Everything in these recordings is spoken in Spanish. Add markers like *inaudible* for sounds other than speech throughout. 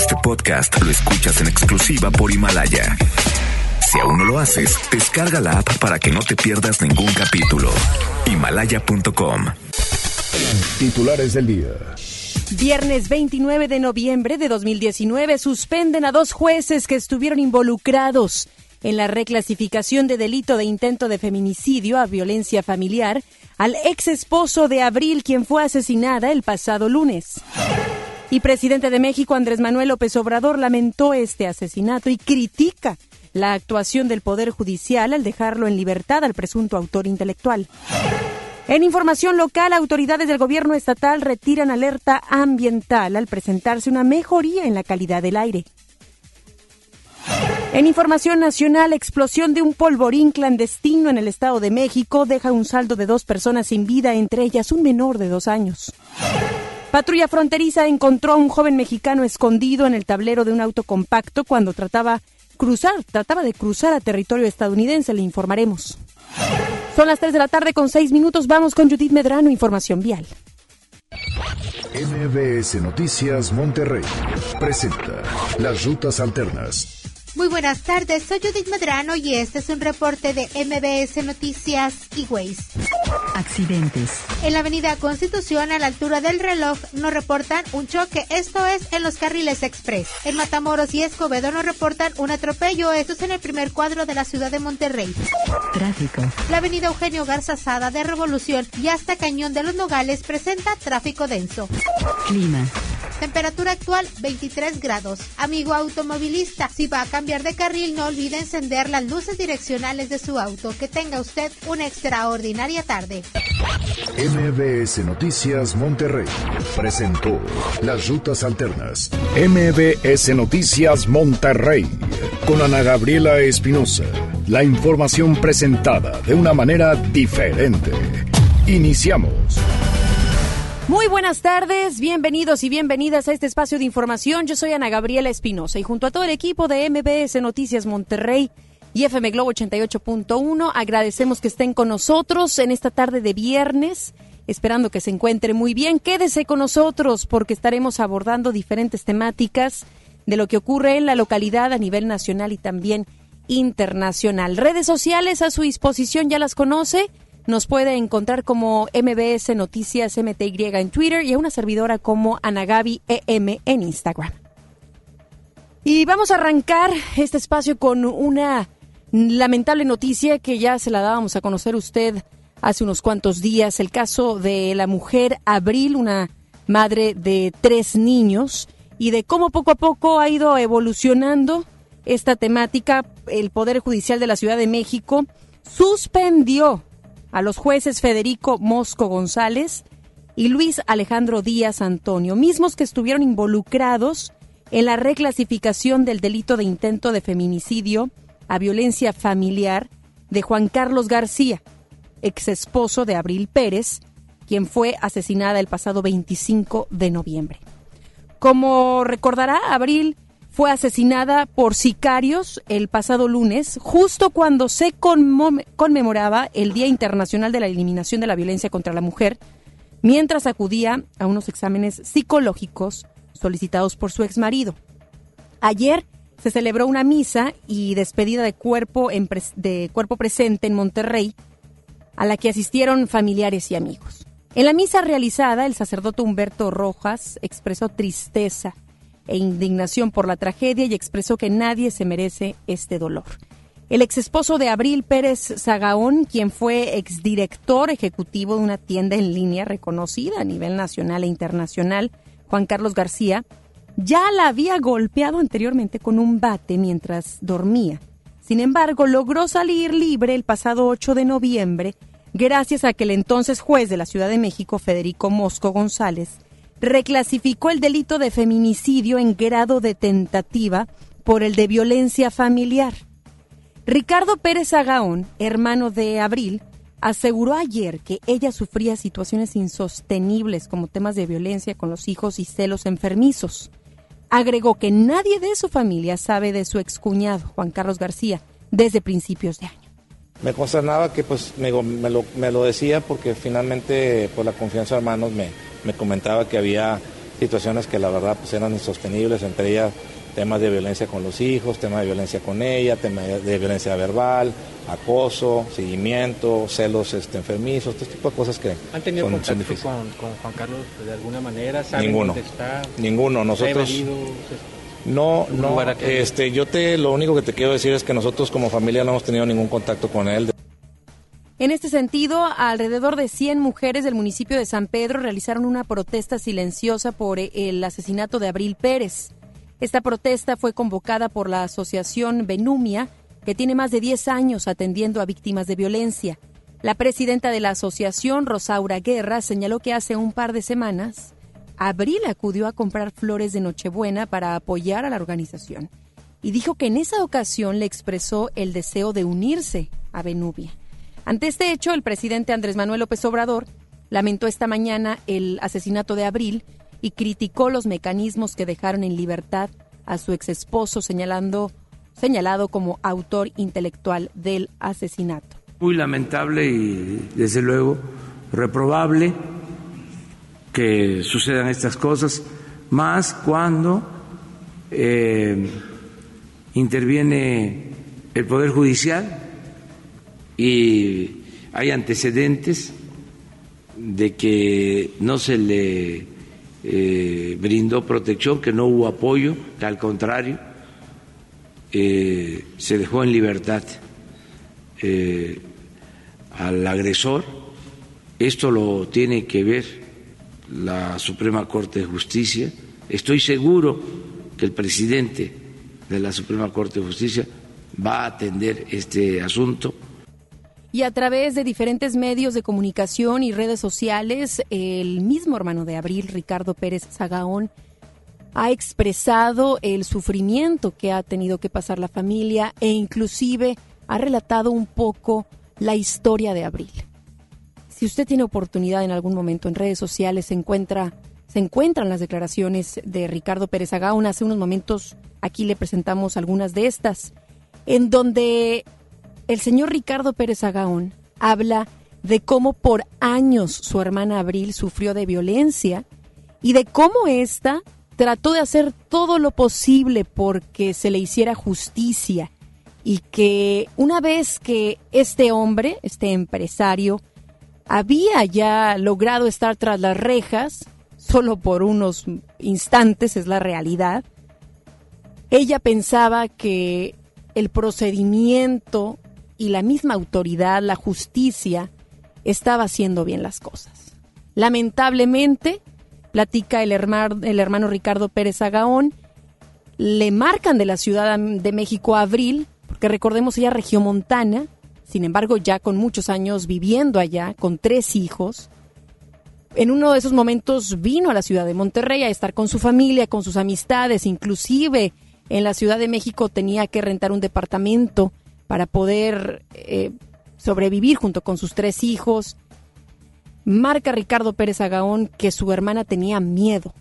Este podcast lo escuchas en exclusiva por Himalaya. Si aún no lo haces, descarga la app para que no te pierdas ningún capítulo. Himalaya.com. Titulares del día. Viernes 29 de noviembre de 2019 suspenden a dos jueces que estuvieron involucrados en la reclasificación de delito de intento de feminicidio a violencia familiar al ex esposo de Abril, quien fue asesinada el pasado lunes. Y presidente de México, Andrés Manuel López Obrador, lamentó este asesinato y critica la actuación del Poder Judicial al dejarlo en libertad al presunto autor intelectual. En información local, autoridades del gobierno estatal retiran alerta ambiental al presentarse una mejoría en la calidad del aire. En información nacional, explosión de un polvorín clandestino en el Estado de México deja un saldo de dos personas sin vida, entre ellas un menor de dos años. Patrulla fronteriza encontró a un joven mexicano escondido en el tablero de un auto compacto cuando trataba cruzar, trataba de cruzar a territorio estadounidense, le informaremos. Son las 3 de la tarde con 6 minutos, vamos con Judith Medrano, información vial. MBS Noticias Monterrey presenta las rutas alternas. Muy buenas tardes, soy Judith Medrano y este es un reporte de MBS Noticias y Ways. Accidentes. En la avenida Constitución, a la altura del reloj, nos reportan un choque, esto es en los carriles express. En Matamoros y Escobedo nos reportan un atropello, esto es en el primer cuadro de la ciudad de Monterrey. Tráfico. La avenida Eugenio Garza Sada de Revolución y hasta Cañón de los Nogales presenta tráfico denso. Clima. Temperatura actual 23 grados. Amigo automovilista, si va a cambiar de carril no olvide encender las luces direccionales de su auto. Que tenga usted una extraordinaria tarde. MBS Noticias Monterrey presentó las rutas alternas. MBS Noticias Monterrey con Ana Gabriela Espinosa. La información presentada de una manera diferente. Iniciamos. Muy buenas tardes, bienvenidos y bienvenidas a este espacio de información. Yo soy Ana Gabriela Espinosa y junto a todo el equipo de MBS Noticias Monterrey y FM Globo 88.1 agradecemos que estén con nosotros en esta tarde de viernes, esperando que se encuentre muy bien. Quédese con nosotros porque estaremos abordando diferentes temáticas de lo que ocurre en la localidad a nivel nacional y también internacional. Redes sociales a su disposición, ya las conoce nos puede encontrar como MBS Noticias MTY en Twitter y a una servidora como Anagabi EM en Instagram. Y vamos a arrancar este espacio con una lamentable noticia que ya se la dábamos a conocer usted hace unos cuantos días. El caso de la mujer Abril, una madre de tres niños, y de cómo poco a poco ha ido evolucionando esta temática. El Poder Judicial de la Ciudad de México suspendió a los jueces Federico Mosco González y Luis Alejandro Díaz Antonio, mismos que estuvieron involucrados en la reclasificación del delito de intento de feminicidio a violencia familiar de Juan Carlos García, ex esposo de Abril Pérez, quien fue asesinada el pasado 25 de noviembre. Como recordará, Abril fue asesinada por sicarios el pasado lunes, justo cuando se conmemoraba el Día Internacional de la Eliminación de la Violencia contra la Mujer, mientras acudía a unos exámenes psicológicos solicitados por su exmarido. Ayer se celebró una misa y despedida de cuerpo, de cuerpo presente en Monterrey, a la que asistieron familiares y amigos. En la misa realizada, el sacerdote Humberto Rojas expresó tristeza e indignación por la tragedia y expresó que nadie se merece este dolor. El exesposo de Abril Pérez Zagaón, quien fue exdirector ejecutivo de una tienda en línea reconocida a nivel nacional e internacional, Juan Carlos García, ya la había golpeado anteriormente con un bate mientras dormía. Sin embargo, logró salir libre el pasado 8 de noviembre gracias a que el entonces juez de la Ciudad de México, Federico Mosco González, reclasificó el delito de feminicidio en grado de tentativa por el de violencia familiar. Ricardo Pérez Agaón, hermano de Abril, aseguró ayer que ella sufría situaciones insostenibles como temas de violencia con los hijos y celos enfermizos. Agregó que nadie de su familia sabe de su excuñado, Juan Carlos García, desde principios de año. Me consternaba que pues me, lo, decía porque finalmente por la confianza de hermanos me, me comentaba que había situaciones que la verdad pues eran insostenibles, entre ellas temas de violencia con los hijos, temas de violencia con ella, temas de violencia verbal, acoso, seguimiento, celos este, enfermizos, este tipo de cosas que ¿Han tenido son, contacto con, con Juan Carlos de alguna manera? ¿Saben Ninguno. dónde está? Ninguno, ¿Ha nosotros? No, ¿Un no, este, yo te, lo único que te quiero decir es que nosotros como familia no hemos tenido ningún contacto con él. En este sentido, alrededor de 100 mujeres del municipio de San Pedro realizaron una protesta silenciosa por eh, el asesinato de Abril Pérez. Esta protesta fue convocada por la asociación Benumia, que tiene más de 10 años atendiendo a víctimas de violencia. La presidenta de la asociación, Rosaura Guerra, señaló que hace un par de semanas, Abril acudió a comprar flores de Nochebuena para apoyar a la organización y dijo que en esa ocasión le expresó el deseo de unirse a Benubia. Ante este hecho, el presidente Andrés Manuel López Obrador lamentó esta mañana el asesinato de Abril y criticó los mecanismos que dejaron en libertad a su exesposo señalando señalado como autor intelectual del asesinato. Muy lamentable y desde luego reprobable que sucedan estas cosas, más cuando eh, interviene el Poder Judicial y hay antecedentes de que no se le eh, brindó protección, que no hubo apoyo, que al contrario eh, se dejó en libertad al agresor. Esto lo tiene que ver la Suprema Corte de Justicia. Estoy seguro que el presidente de la Suprema Corte de Justicia va a atender este asunto. Y a través de diferentes medios de comunicación y redes sociales, el mismo hermano de Abril, Ricardo Pérez Zagaón, ha expresado el sufrimiento que ha tenido que pasar la familia e inclusive ha relatado un poco la historia de Abril. Si usted tiene oportunidad en algún momento en redes sociales, se encuentra se encuentran las declaraciones de Ricardo Pérez Agaón. Hace unos momentos aquí le presentamos algunas de estas, en donde el señor Ricardo Pérez Agaón habla de cómo por años su hermana Abril sufrió de violencia y de cómo ésta trató de hacer todo lo posible porque se le hiciera justicia y que una vez que este hombre, este empresario, había ya logrado estar tras las rejas, solo por unos instantes es la realidad, ella pensaba que el procedimiento y la misma autoridad, la justicia, estaba haciendo bien las cosas. Lamentablemente, platica el hermano, Ricardo Pérez Agaón, le marcan de la Ciudad de México a Abril, porque recordemos ella regiomontana, sin embargo ya con muchos años viviendo allá, con tres hijos. En uno de esos momentos vino a la ciudad de Monterrey a estar con su familia, con sus amistades, inclusive en la Ciudad de México tenía que rentar un departamento para poder eh, sobrevivir junto con sus tres hijos. Marca Ricardo Pérez Agaón que su hermana tenía miedo.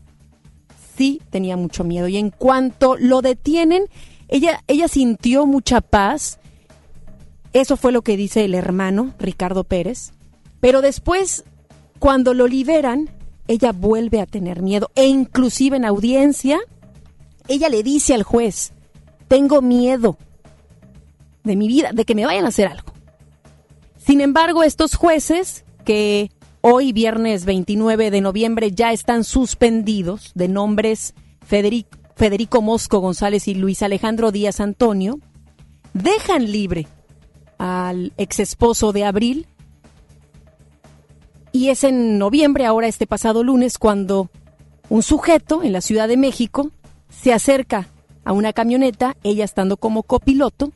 Sí, tenía mucho miedo. Y en cuanto lo detienen, ella, ella sintió mucha paz. Eso fue lo que dice el hermano, Ricardo Pérez. Pero después, cuando lo liberan, ella vuelve a tener miedo. E inclusive en audiencia, ella le dice al juez, tengo miedo de mi vida, de que me vayan a hacer algo. Sin embargo, estos jueces que hoy, viernes 29 de noviembre, ya están suspendidos de nombres Federico, Federico Mosco González y Luis Alejandro Díaz Antonio, dejan libre al ex esposo de Abril. Y es en noviembre, ahora este pasado lunes, cuando un sujeto en la Ciudad de México se acerca a una camioneta, ella estando como copiloto,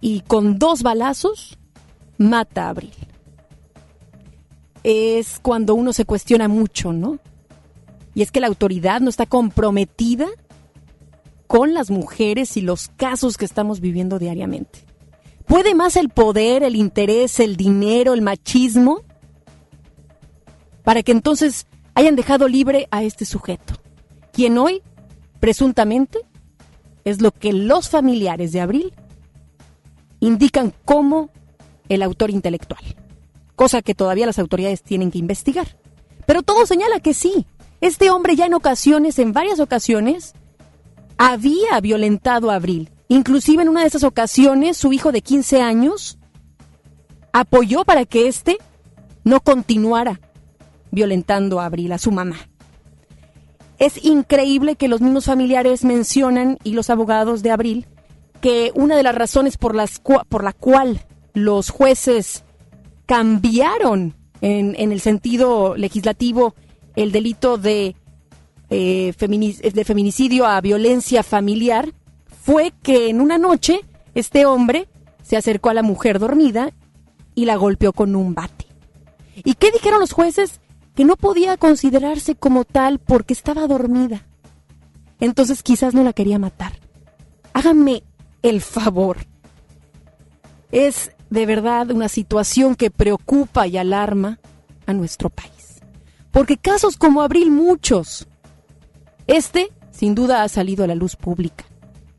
y con dos balazos mata a Abril. Es cuando uno se cuestiona mucho, ¿no? Y es que la autoridad no está comprometida con las mujeres y los casos que estamos viviendo diariamente. ¿Puede más el poder, el interés, el dinero, el machismo? Para que entonces hayan dejado libre a este sujeto, quien hoy, presuntamente, es lo que los familiares de Abril indican como el autor intelectual, cosa que todavía las autoridades tienen que investigar. Pero todo señala que sí, Este hombre ya en ocasiones, en varias ocasiones, había violentado a Abril. Inclusive en una de esas ocasiones, su hijo de 15 años apoyó para que éste no continuara violentando a Abril, a su mamá. Es increíble que los mismos familiares mencionan y los abogados de Abril que una de las razones por, las por la cual los jueces cambiaron en, en el sentido legislativo el delito de, eh, de feminicidio a violencia familiar fue que en una noche este hombre se acercó a la mujer dormida y la golpeó con un bate. ¿Y qué dijeron los jueces? Que no podía considerarse como tal porque estaba dormida. Entonces quizás no la quería matar. Háganme el favor. Es de verdad una situación que preocupa y alarma a nuestro país. Porque casos como Abril muchos. Este, sin duda, ha salido a la luz pública.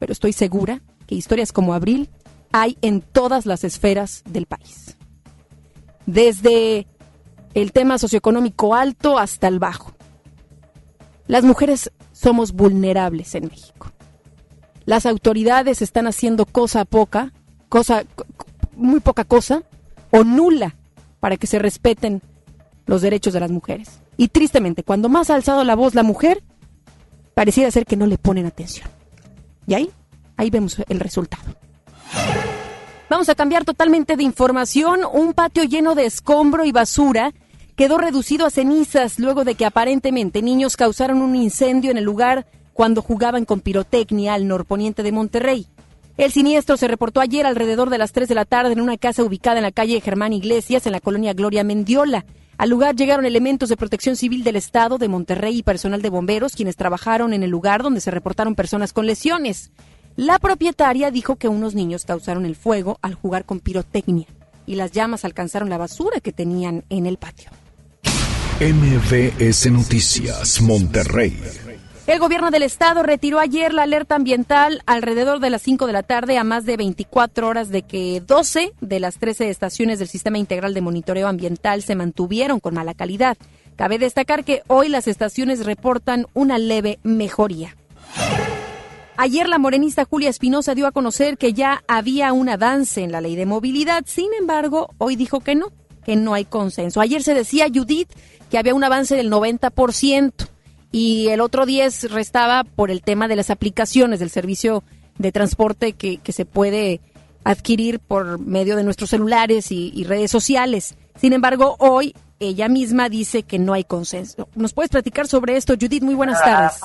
Pero estoy segura que historias como Abril hay en todas las esferas del país. Desde el tema socioeconómico alto hasta el bajo. Las mujeres somos vulnerables en México. Las autoridades están haciendo cosa poca, cosa muy poca cosa o nula para que se respeten los derechos de las mujeres. Y tristemente, cuando más ha alzado la voz la mujer, pareciera ser que no le ponen atención. Y ahí, ahí vemos el resultado. Vamos a cambiar totalmente de información. Un patio lleno de escombro y basura quedó reducido a cenizas luego de que aparentemente niños causaron un incendio en el lugar cuando jugaban con pirotecnia al norponiente de Monterrey. El siniestro se reportó ayer alrededor de las 3 de la tarde en una casa ubicada en la calle Germán Iglesias, en la colonia Gloria Mendiola. Al lugar llegaron elementos de protección civil del Estado de Monterrey y personal de bomberos, quienes trabajaron en el lugar donde se reportaron personas con lesiones. La propietaria dijo que unos niños causaron el fuego al jugar con pirotecnia y las llamas alcanzaron la basura que tenían en el patio. MVS Noticias, Monterrey. El gobierno del estado retiró ayer la alerta ambiental alrededor de las 5 de la tarde a más de 24 horas de que 12 de las 13 estaciones del Sistema Integral de Monitoreo Ambiental se mantuvieron con mala calidad. Cabe destacar que hoy las estaciones reportan una leve mejoría. Ayer la morenista Julia Espinosa dio a conocer que ya había un avance en la ley de movilidad, sin embargo, hoy dijo que no, que no hay consenso. Ayer se decía, Judith, que había un avance del 90% y el otro 10 restaba por el tema de las aplicaciones del servicio de transporte que, que se puede adquirir por medio de nuestros celulares y, y, redes sociales. Sin embargo, hoy ella misma dice que no hay consenso. ¿Nos puedes platicar sobre esto, Judith? Muy buenas tardes.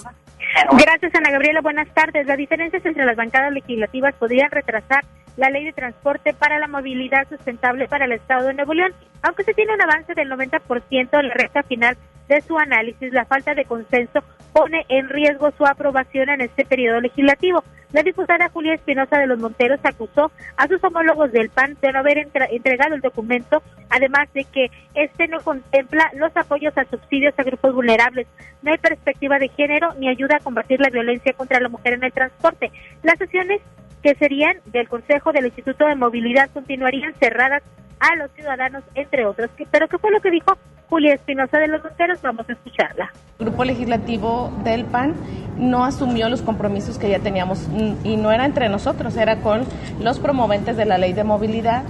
Gracias, Ana Gabriela. Buenas tardes. Las diferencias entre las bancadas legislativas podrían retrasar la ley de transporte para la movilidad sustentable para el Estado de Nuevo León, aunque se tiene un avance del 90% en la recta final de su análisis, la falta de consenso pone en riesgo su aprobación en este periodo legislativo. La diputada Julia Espinosa de los Monteros acusó a sus homólogos del PAN de no haber entregado el documento, además de que este no contempla los apoyos a subsidios a grupos vulnerables. No hay perspectiva de género ni ayuda a combatir la violencia contra la mujer en el transporte. Las sesiones que serían del Consejo del Instituto de Movilidad continuarían cerradas a los ciudadanos, entre otros. Pero ¿qué fue lo que dijo Julia Espinosa de los Monteros? Vamos a escucharla. El grupo legislativo del PAN no asumió los compromisos que ya teníamos y no era entre nosotros, era con los promoventes de la ley de movilidad,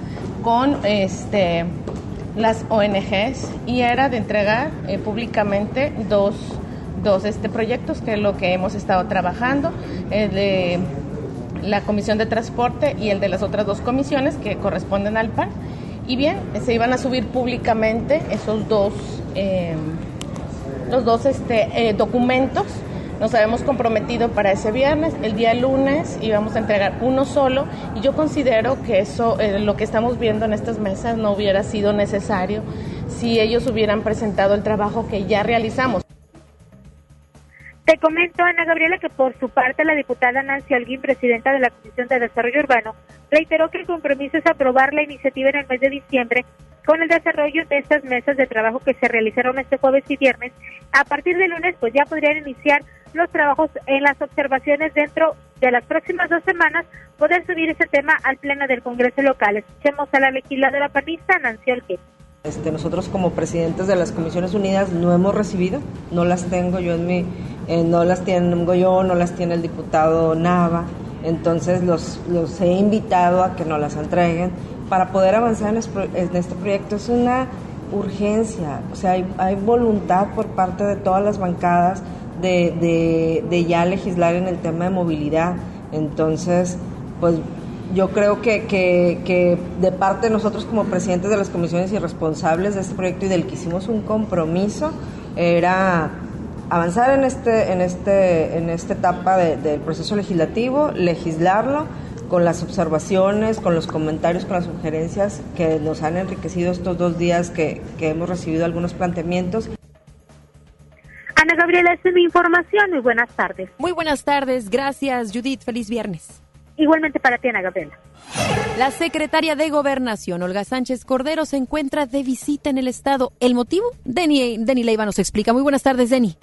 con este las ONGs y era de entregar eh, públicamente dos, dos este, proyectos que es lo que hemos estado trabajando, el de la Comisión de Transporte y el de las otras dos comisiones que corresponden al PAN y bien, se iban a subir públicamente esos dos, eh, los dos este, eh, documentos. Nos habíamos comprometido para ese viernes, el día lunes íbamos a entregar uno solo y yo considero que eso, eh, lo que estamos viendo en estas mesas, no hubiera sido necesario si ellos hubieran presentado el trabajo que ya realizamos. Te comento, Ana Gabriela, que por su parte la diputada Nancy Alguín, presidenta de la Comisión de Desarrollo Urbano, reiteró que el compromiso es aprobar la iniciativa en el mes de diciembre con el desarrollo de estas mesas de trabajo que se realizaron este jueves y viernes. A partir de lunes, pues ya podrían iniciar los trabajos en las observaciones dentro de las próximas dos semanas, poder subir ese tema al pleno del Congreso local. Escuchemos a la legisladora panista Nancy Alguín Este, nosotros como presidentes de las Comisiones Unidas no hemos recibido, no las tengo yo en mi, eh, no las tengo yo, no las tiene el diputado Nava, entonces los, los he invitado a que nos las entreguen para poder avanzar en, este proyecto. Es una urgencia, o sea, hay, hay voluntad por parte de todas las bancadas de, de, de ya legislar en el tema de movilidad, entonces, pues yo creo que, que, de parte de nosotros como presidentes de las comisiones y responsables de este proyecto y del que hicimos un compromiso era avanzar en este en este en esta etapa del proceso legislativo legislarlo con las observaciones con los comentarios con las sugerencias que nos han enriquecido estos dos días que, que hemos recibido algunos planteamientos Ana Gabriela, esta es mi información. Muy buenas tardes. Muy buenas tardes. Gracias, Judith. Feliz viernes. Igualmente para ti, Ana Gabriela. La secretaria de Gobernación, Olga Sánchez Cordero, se encuentra de visita en el Estado. ¿El motivo? Deni, Deni Leiva nos explica. Muy buenas tardes, Deni.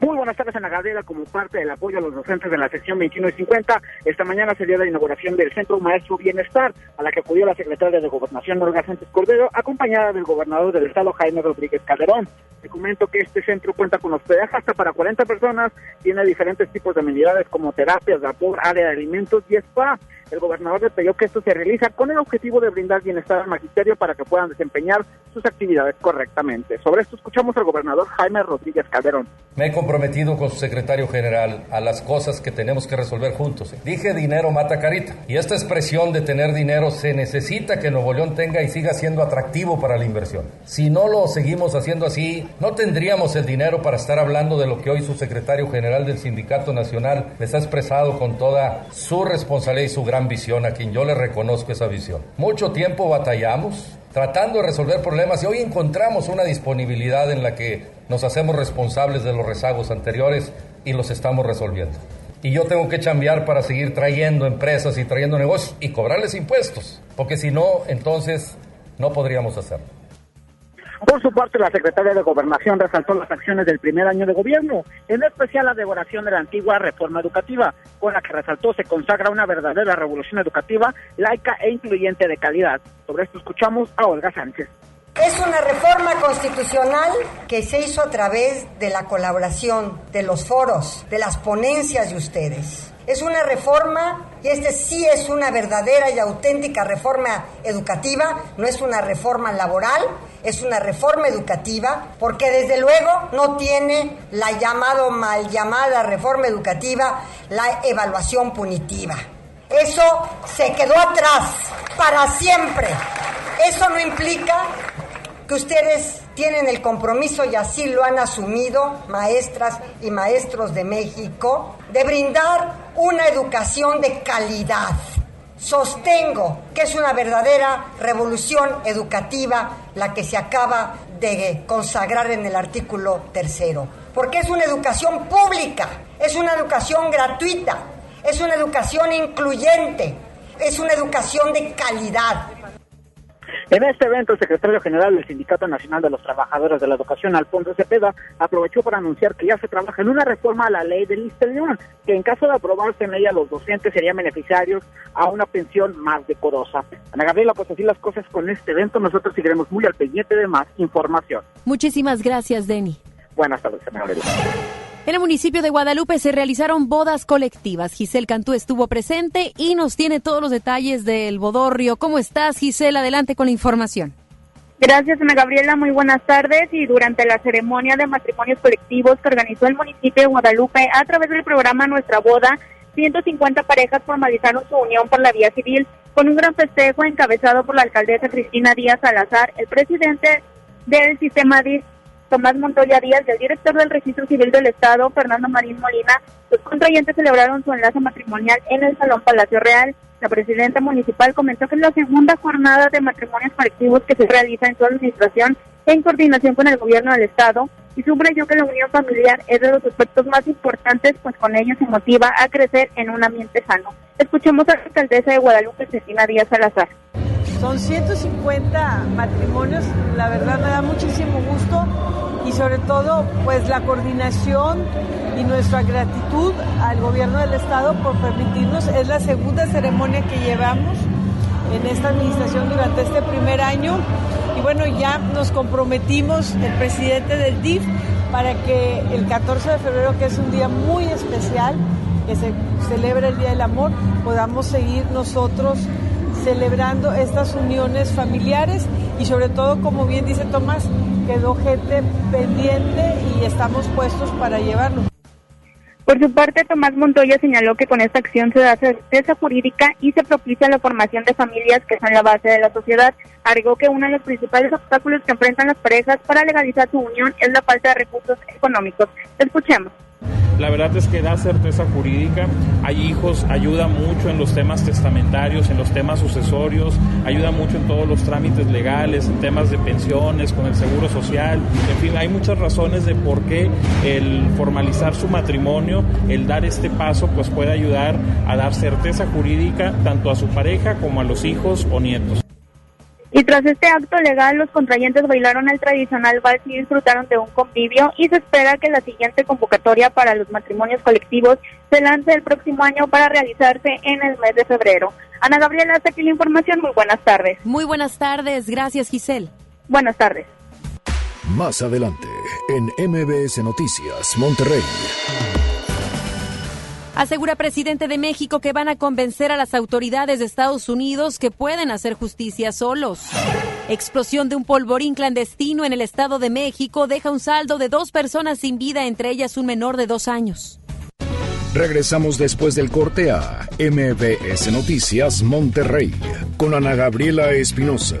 Muy buenas tardes, Ana Gabriela. Como parte del apoyo a los docentes de la sección 21 y 50, esta mañana se dio la inauguración del Centro Maestro Bienestar, a la que acudió la secretaria de Gobernación, Olga Sánchez Cordero, acompañada del gobernador del Estado, Jaime Rodríguez Calderón. Te comento que este centro cuenta con hospedaje hasta para 40 personas, tiene diferentes tipos de amenidades como terapias, vapor, área de alimentos y spa. El gobernador detalló que esto se realiza con el objetivo de brindar bienestar al magisterio para que puedan desempeñar sus actividades correctamente. Sobre esto escuchamos al gobernador Jaime Rodríguez Calderón. Me he comprometido con su secretario general a las cosas que tenemos que resolver juntos. Dije dinero mata carita. Y esta expresión de tener dinero se necesita que Nuevo León tenga y siga siendo atractivo para la inversión. Si no lo seguimos haciendo así, no tendríamos el dinero para estar hablando de lo que hoy su secretario general del Sindicato Nacional les ha expresado con toda su responsabilidad y su gran visión, a quien yo le reconozco esa visión. Mucho tiempo batallamos tratando de resolver problemas y hoy encontramos una disponibilidad en la que nos hacemos responsables de los rezagos anteriores y los estamos resolviendo. Y yo tengo que chambear para seguir trayendo empresas y trayendo negocios y cobrarles impuestos, porque si no, entonces no podríamos hacerlo. Por su parte, la secretaria de Gobernación resaltó las acciones del primer año de gobierno, en especial la devoración de la antigua reforma educativa, con la que resaltó se consagra una verdadera revolución educativa, laica e incluyente de calidad. Sobre esto escuchamos a Olga Sánchez. Es una reforma constitucional que se hizo a través de la colaboración, de los foros, de las ponencias de ustedes. Es una reforma, y este sí es una verdadera y auténtica reforma educativa, no es una reforma laboral, es una reforma educativa, porque desde luego no tiene la llamado mal llamada reforma educativa, la evaluación punitiva. Eso se quedó atrás para siempre. Eso no implica que ustedes tienen el compromiso y así lo han asumido maestras y maestros de México de brindar una educación de calidad. Sostengo que es una verdadera revolución educativa la que se acaba de consagrar en el artículo tercero, porque es una educación pública, es una educación gratuita, es una educación incluyente, es una educación de calidad, en este evento, el secretario general del Sindicato Nacional de los Trabajadores de la Educación, Alfonso Cepeda, aprovechó para anunciar que ya se trabaja en una reforma a la ley del León, que en caso de aprobarse en ella, los docentes serían beneficiarios a una pensión más decorosa. Ana Gabriela, pues así las cosas con este evento, nosotros seguiremos muy al pendiente de más información. Muchísimas gracias, Denny. Buenas tardes, Ana Gabriela. En el municipio de Guadalupe se realizaron bodas colectivas. Giselle Cantú estuvo presente y nos tiene todos los detalles del bodorrio. ¿Cómo estás, Giselle? Adelante con la información. Gracias, Ana Gabriela. Muy buenas tardes. Y durante la ceremonia de matrimonios colectivos que organizó el municipio de Guadalupe a través del programa Nuestra Boda, 150 parejas formalizaron su unión por la vía civil con un gran festejo encabezado por la alcaldesa Cristina Díaz Salazar, el presidente del sistema DIS Tomás Montoya Díaz y el director del Registro Civil del Estado, Fernando Marín Molina, los contrayentes celebraron su enlace matrimonial en el Salón Palacio Real. La presidenta municipal comentó que es la segunda jornada de matrimonios colectivos que se realiza en su administración en coordinación con el gobierno del Estado y subrayó que la unión familiar es de los aspectos más importantes, pues con ello se motiva a crecer en un ambiente sano. Escuchemos a la alcaldesa de Guadalupe, Cristina Díaz Salazar. Son 150 matrimonios, la verdad me da muchísimo gusto y sobre todo pues la coordinación y nuestra gratitud al gobierno del estado por permitirnos, es la segunda ceremonia que llevamos en esta administración durante este primer año. Y bueno, ya nos comprometimos, el presidente del DIF, para que el 14 de febrero, que es un día muy especial, que se celebra el Día del Amor, podamos seguir nosotros celebrando estas uniones familiares y sobre todo, como bien dice Tomás, quedó gente pendiente y estamos puestos para llevarlo. Por su parte, Tomás Montoya señaló que con esta acción se da certeza jurídica y se propicia la formación de familias que son la base de la sociedad. Agregó que uno de los principales obstáculos que enfrentan las parejas para legalizar su unión es la falta de recursos económicos. Escuchemos. La verdad es que da certeza jurídica. Hay hijos, ayuda mucho en los temas testamentarios, en los temas sucesorios, ayuda mucho en todos los trámites legales, en temas de pensiones, con el seguro social. En fin, hay muchas razones de por qué el formalizar su matrimonio, el dar este paso, pues puede ayudar a dar certeza jurídica tanto a su pareja como a los hijos o nietos. Y tras este acto legal, los contrayentes bailaron el tradicional vals y disfrutaron de un convivio y se espera que la siguiente convocatoria para los matrimonios colectivos se lance el próximo año para realizarse en el mes de febrero. Ana Gabriela, hasta aquí la información. Muy buenas tardes. Muy buenas tardes. Gracias, Giselle. Buenas tardes. Más adelante, en MBS Noticias, Monterrey. Asegura presidente de México que van a convencer a las autoridades de Estados Unidos que pueden hacer justicia solos. Explosión de un polvorín clandestino en el Estado de México deja un saldo de dos personas sin vida, entre ellas un menor de dos años. Regresamos después del corte a MBS Noticias Monterrey con Ana Gabriela Espinosa.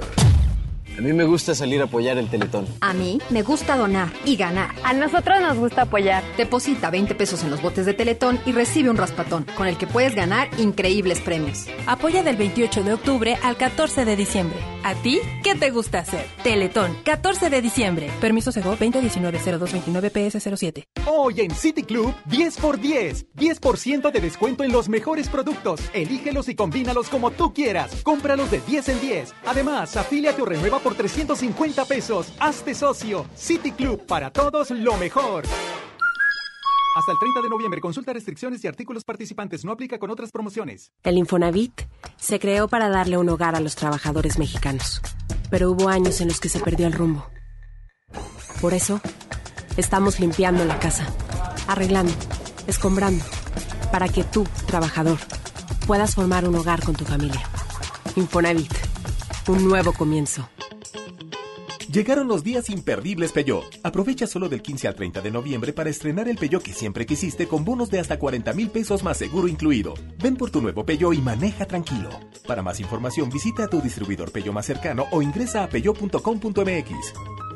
A mí me gusta salir a apoyar el Teletón. A mí me gusta donar y ganar. A nosotros nos gusta apoyar. Deposita 20 pesos en los botes de Teletón y recibe un raspatón, con el que puedes ganar increíbles premios. Apoya del 28 de octubre al 14 de diciembre. ¿A ti qué te gusta hacer? Teletón, 14 de diciembre. Permiso Sego 2019-0229 PS07. Hoy en City Club, 10 por 10. 10% de descuento en los mejores productos. Elígelos y combínalos como tú quieras. Cómpralos de 10 en 10. Además, afíliate o renueva por 350 pesos. Hazte socio. City Club, para todos lo mejor. Hasta el 30 de noviembre, consulta restricciones y artículos participantes. No aplica con otras promociones. El Infonavit se creó para darle un hogar a los trabajadores mexicanos. Pero hubo años en los que se perdió el rumbo. Por eso, estamos limpiando la casa, arreglando, escombrando, para que tú, trabajador, puedas formar un hogar con tu familia. Infonavit, un nuevo comienzo. Llegaron los días imperdibles Peugeot. Aprovecha solo del 15 al 30 de noviembre para estrenar el Peugeot que siempre quisiste con bonos de hasta 40 mil pesos más seguro incluido. Ven por tu nuevo Peugeot y maneja tranquilo. Para más información visita a tu distribuidor Peugeot más cercano o ingresa a peugeot.com.mx.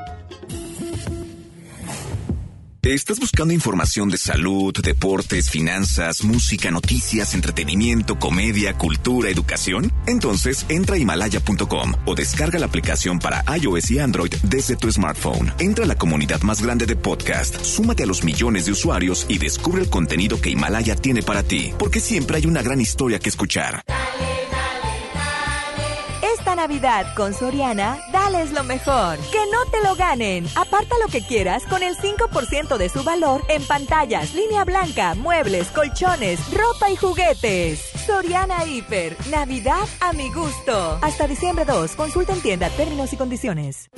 ¿Estás buscando información de salud, deportes, finanzas, música, noticias, entretenimiento, comedia, cultura, educación? Entonces entra a himalaya.com o descarga la aplicación para iOS y Android desde tu smartphone. Entra a la comunidad más grande de podcast, súmate a los millones de usuarios y descubre el contenido que Himalaya tiene para ti, porque siempre hay una gran historia que escuchar. Navidad con Soriana, dales lo mejor. Que no te lo ganen. Aparta lo que quieras con el 5% de su valor en pantallas, línea blanca, muebles, colchones, ropa y juguetes. Soriana Hiper. Navidad a mi gusto. Hasta diciembre 2. Consulta en tienda términos y condiciones.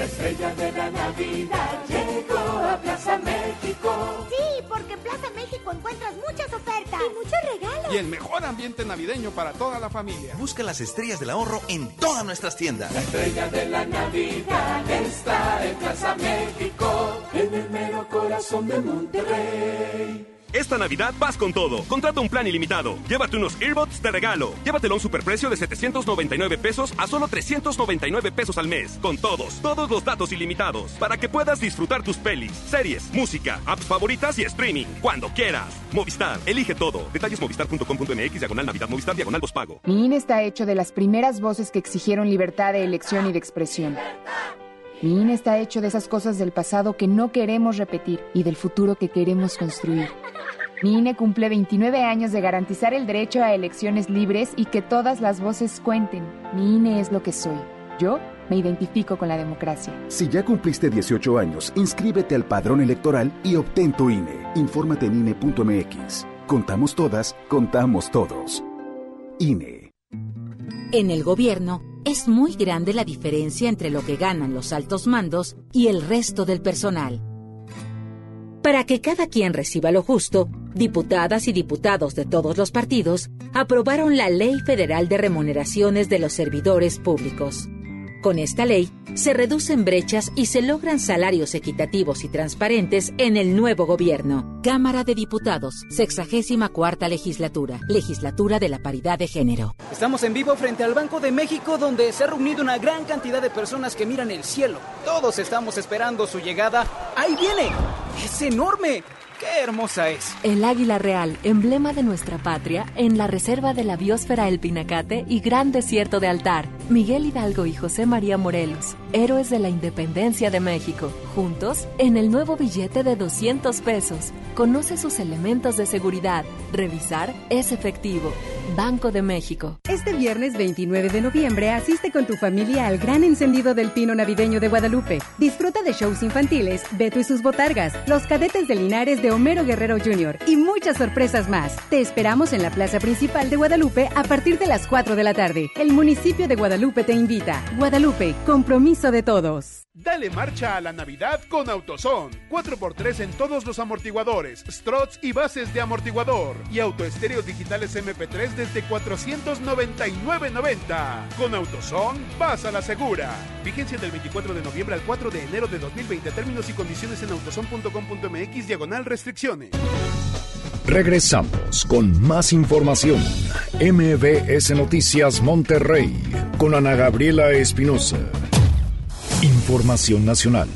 La estrella de la Navidad llegó a Plaza México. Sí, porque en Plaza México encuentras muchas ofertas y muchos regalos. Y el mejor ambiente navideño para toda la familia. Busca las estrellas del ahorro en todas nuestras tiendas. La estrella de la Navidad está en Plaza México, en el mero corazón de Monterrey. Esta Navidad vas con todo. Contrata un plan ilimitado. Llévate unos earbuds de regalo. Llévatelo a un superprecio de 799 pesos a solo 399 pesos al mes. Con todos, todos los datos ilimitados. Para que puedas disfrutar tus pelis, series, música, apps favoritas y streaming. Cuando quieras. Movistar, elige todo. Detalles movistar.com.mx, diagonal Navidad, Movistar, diagonal pago. Mi INE está hecho de las primeras voces que exigieron libertad de elección y de expresión. Mi INE está hecho de esas cosas del pasado que no queremos repetir y del futuro que queremos construir. Mi INE cumple 29 años de garantizar el derecho a elecciones libres y que todas las voces cuenten. Mi INE es lo que soy. Yo me identifico con la democracia. Si ya cumpliste 18 años, inscríbete al padrón electoral y obtén tu INE. Infórmate en INE.mx. Contamos todas, contamos todos. INE. En el gobierno es muy grande la diferencia entre lo que ganan los altos mandos y el resto del personal. Para que cada quien reciba lo justo, diputadas y diputados de todos los partidos aprobaron la Ley Federal de Remuneraciones de los Servidores Públicos. Con esta ley, se reducen brechas y se logran salarios equitativos y transparentes en el nuevo gobierno. Cámara de Diputados, 64 legislatura, legislatura de la paridad de género. Estamos en vivo frente al Banco de México donde se ha reunido una gran cantidad de personas que miran el cielo. Todos estamos esperando su llegada. ¡Ahí viene! ¡Es enorme! ¡Qué hermosa es! El águila real, emblema de nuestra patria, en la reserva de la biosfera El Pinacate y Gran Desierto de Altar. Miguel Hidalgo y José María Morelos, héroes de la independencia de México. Juntos, en el nuevo billete de 200 pesos. Conoce sus elementos de seguridad. Revisar es efectivo. Banco de México. Este viernes 29 de noviembre asiste con tu familia al gran encendido del pino navideño de Guadalupe. Disfruta de shows infantiles, Beto y sus botargas, los cadetes de Linares de Homero Guerrero Jr. y muchas sorpresas más. Te esperamos en la plaza principal de Guadalupe a partir de las 4 de la tarde. El municipio de Guadalupe te invita. Guadalupe, compromiso de todos. Dale marcha a la Navidad con AutoZone. 4x3 en todos los amortiguadores, struts y bases de amortiguador. Y autoestéreos digitales MP3 desde 499.90. Con AutoZone, vas a la segura. Vigencia del 24 de noviembre al 4 de enero de 2020. Términos y condiciones en autozone.com.mx diagonal restricciones. Regresamos con más información. MBS Noticias Monterrey con Ana Gabriela Espinosa. Información nacional.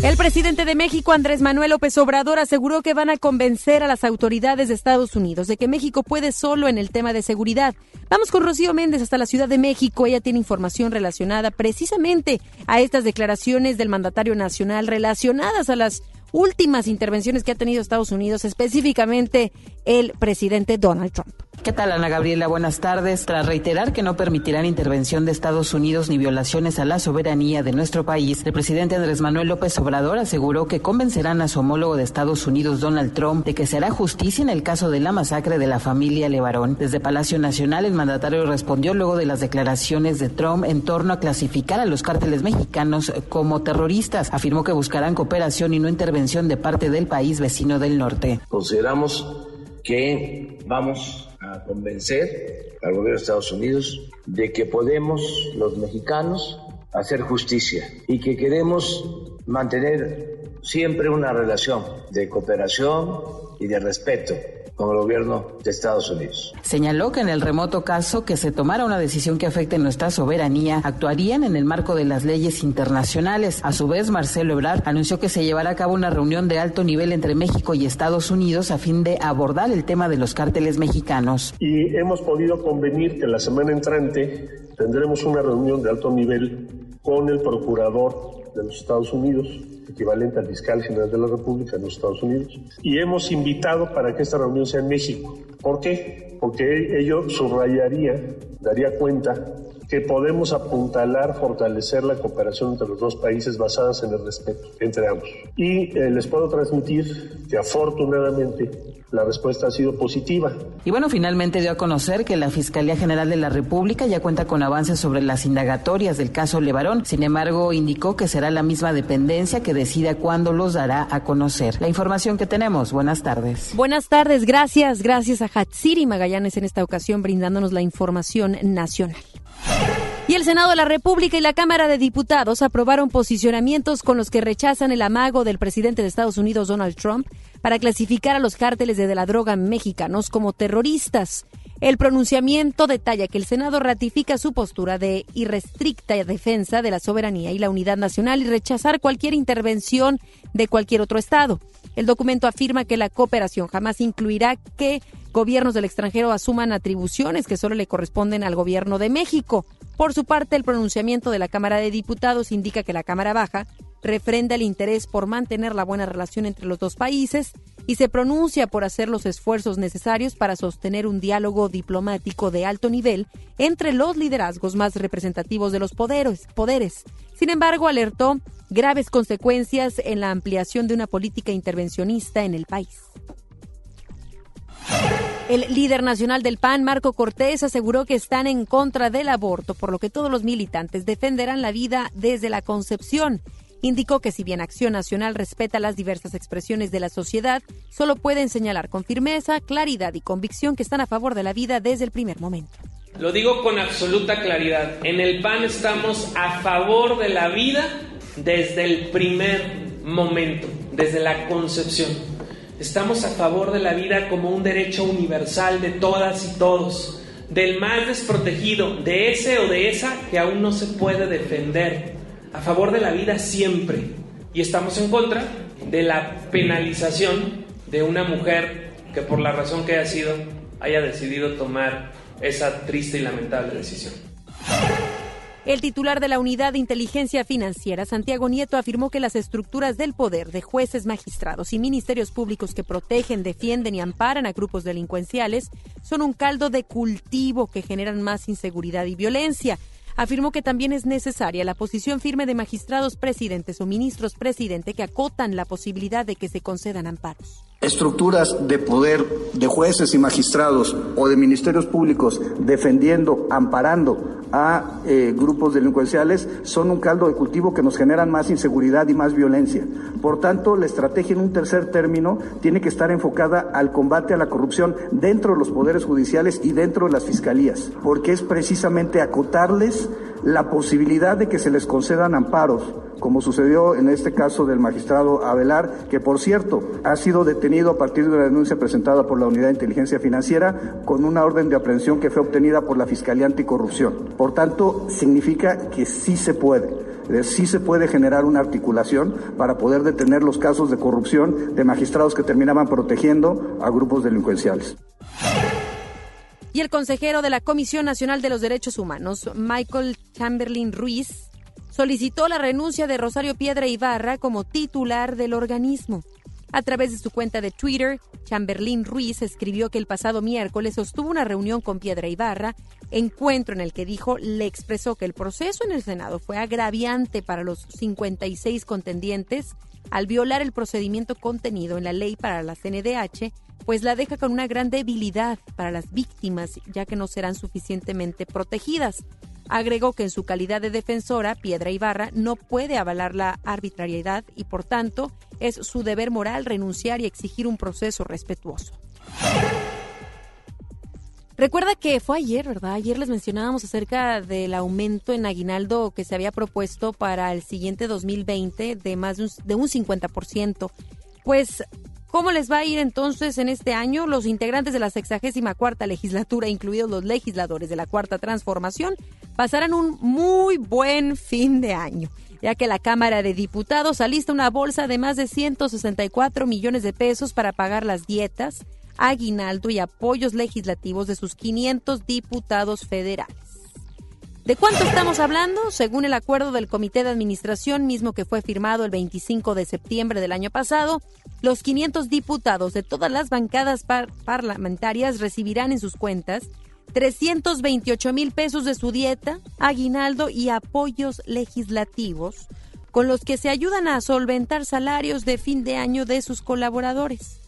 El presidente de México, Andrés Manuel López Obrador, aseguró que van a convencer a las autoridades de Estados Unidos de que México puede solo en el tema de seguridad. Vamos con Rocío Méndez hasta la Ciudad de México. Ella tiene información relacionada precisamente a estas declaraciones del mandatario nacional relacionadas a las últimas intervenciones que ha tenido Estados Unidos, específicamente el presidente Donald Trump. ¿Qué tal, Ana Gabriela? Buenas tardes. Tras reiterar que no permitirán intervención de Estados Unidos ni violaciones a la soberanía de nuestro país, el presidente Andrés Manuel López Obrador aseguró que convencerán a su homólogo de Estados Unidos, Donald Trump, de que se hará justicia en el caso de la masacre de la familia Levarón. Desde Palacio Nacional, el mandatario respondió luego de las declaraciones de Trump en torno a clasificar a los cárteles mexicanos como terroristas. Afirmó que buscarán cooperación y no intervención de parte del país vecino del norte. Consideramos que vamos a convencer al gobierno de Estados Unidos de que podemos los mexicanos hacer justicia y que queremos mantener siempre una relación de cooperación y de respeto con el gobierno de Estados Unidos. Señaló que en el remoto caso que se tomara una decisión que afecte nuestra soberanía, actuarían en el marco de las leyes internacionales. A su vez, Marcelo Ebrard anunció que se llevará a cabo una reunión de alto nivel entre México y Estados Unidos a fin de abordar el tema de los cárteles mexicanos. Y hemos podido convenir que la semana entrante tendremos una reunión de alto nivel con el procurador de los Estados Unidos, equivalente al fiscal general de la República en los Estados Unidos, y hemos invitado para que esta reunión sea en México. ¿Por qué? Porque ello subrayaría, daría cuenta que podemos apuntalar, fortalecer la cooperación entre los dos países basadas en el respeto entre ambos. Y eh, les puedo transmitir que afortunadamente la respuesta ha sido positiva. Y bueno, finalmente dio a conocer que la Fiscalía General de la República ya cuenta con avances sobre las indagatorias del caso Levarón. Sin embargo, indicó que será la misma dependencia que decida cuándo los dará a conocer. La información que tenemos. Buenas tardes. Buenas tardes. Gracias. Gracias a Hatsiri Magallanes en esta ocasión brindándonos la información nacional. Y el Senado de la República y la Cámara de Diputados aprobaron posicionamientos con los que rechazan el amago del presidente de Estados Unidos, Donald Trump, para clasificar a los cárteles de la droga mexicanos como terroristas. El pronunciamiento detalla que el Senado ratifica su postura de irrestricta defensa de la soberanía y la unidad nacional y rechazar cualquier intervención de cualquier otro Estado. El documento afirma que la cooperación jamás incluirá que gobiernos del extranjero asuman atribuciones que solo le corresponden al gobierno de México. Por su parte, el pronunciamiento de la Cámara de Diputados indica que la Cámara Baja refrenda el interés por mantener la buena relación entre los dos países y se pronuncia por hacer los esfuerzos necesarios para sostener un diálogo diplomático de alto nivel entre los liderazgos más representativos de los poderes. poderes. Sin embargo, alertó graves consecuencias en la ampliación de una política intervencionista en el país. El líder nacional del PAN, Marco Cortés, aseguró que están en contra del aborto, por lo que todos los militantes defenderán la vida desde la concepción. Indicó que si bien Acción Nacional respeta las diversas expresiones de la sociedad, solo pueden señalar con firmeza, claridad y convicción que están a favor de la vida desde el primer momento. Lo digo con absoluta claridad. En el PAN estamos a favor de la vida desde el primer momento, desde la concepción. Estamos a favor de la vida como un derecho universal de todas y todos, del más desprotegido, de ese o de esa que aún no se puede defender. A favor de la vida siempre. Y estamos en contra de la penalización de una mujer que por la razón que haya sido haya decidido tomar esa triste y lamentable decisión. El titular de la Unidad de Inteligencia Financiera, Santiago Nieto, afirmó que las estructuras del poder de jueces, magistrados y ministerios públicos que protegen, defienden y amparan a grupos delincuenciales son un caldo de cultivo que generan más inseguridad y violencia afirmó que también es necesaria la posición firme de magistrados presidentes o ministros presidente que acotan la posibilidad de que se concedan amparos. Estructuras de poder de jueces y magistrados o de ministerios públicos defendiendo, amparando a eh, grupos delincuenciales son un caldo de cultivo que nos generan más inseguridad y más violencia. Por tanto, la estrategia en un tercer término tiene que estar enfocada al combate a la corrupción dentro de los poderes judiciales y dentro de las fiscalías, porque es precisamente acotarles la posibilidad de que se les concedan amparos, como sucedió en este caso del magistrado Avelar, que por cierto ha sido detenido a partir de una denuncia presentada por la Unidad de Inteligencia Financiera con una orden de aprehensión que fue obtenida por la Fiscalía Anticorrupción. Por tanto, significa que sí se puede sí se puede generar una articulación para poder detener los casos de corrupción de magistrados que terminaban protegiendo a grupos delincuenciales y el consejero de la Comisión Nacional de los Derechos Humanos, Michael Chamberlain Ruiz, solicitó la renuncia de Rosario Piedra Ibarra como titular del organismo. A través de su cuenta de Twitter, Chamberlain Ruiz escribió que el pasado miércoles sostuvo una reunión con Piedra Ibarra, encuentro en el que dijo le expresó que el proceso en el Senado fue agraviante para los 56 contendientes al violar el procedimiento contenido en la ley para la CNDH pues la deja con una gran debilidad para las víctimas, ya que no serán suficientemente protegidas. Agregó que en su calidad de defensora, Piedra Ibarra no puede avalar la arbitrariedad y, por tanto, es su deber moral renunciar y exigir un proceso respetuoso. Recuerda que fue ayer, ¿verdad? Ayer les mencionábamos acerca del aumento en aguinaldo que se había propuesto para el siguiente 2020 de más de un, de un 50%. Pues ¿Cómo les va a ir entonces en este año? Los integrantes de la sexagésima cuarta legislatura, incluidos los legisladores de la cuarta transformación, pasarán un muy buen fin de año, ya que la Cámara de Diputados alista una bolsa de más de 164 millones de pesos para pagar las dietas, aguinaldo y apoyos legislativos de sus 500 diputados federales. ¿De cuánto estamos hablando? Según el acuerdo del Comité de Administración, mismo que fue firmado el 25 de septiembre del año pasado, los 500 diputados de todas las bancadas parlamentarias recibirán en sus cuentas 328 mil pesos de su dieta, aguinaldo y apoyos legislativos, con los que se ayudan a solventar salarios de fin de año de sus colaboradores.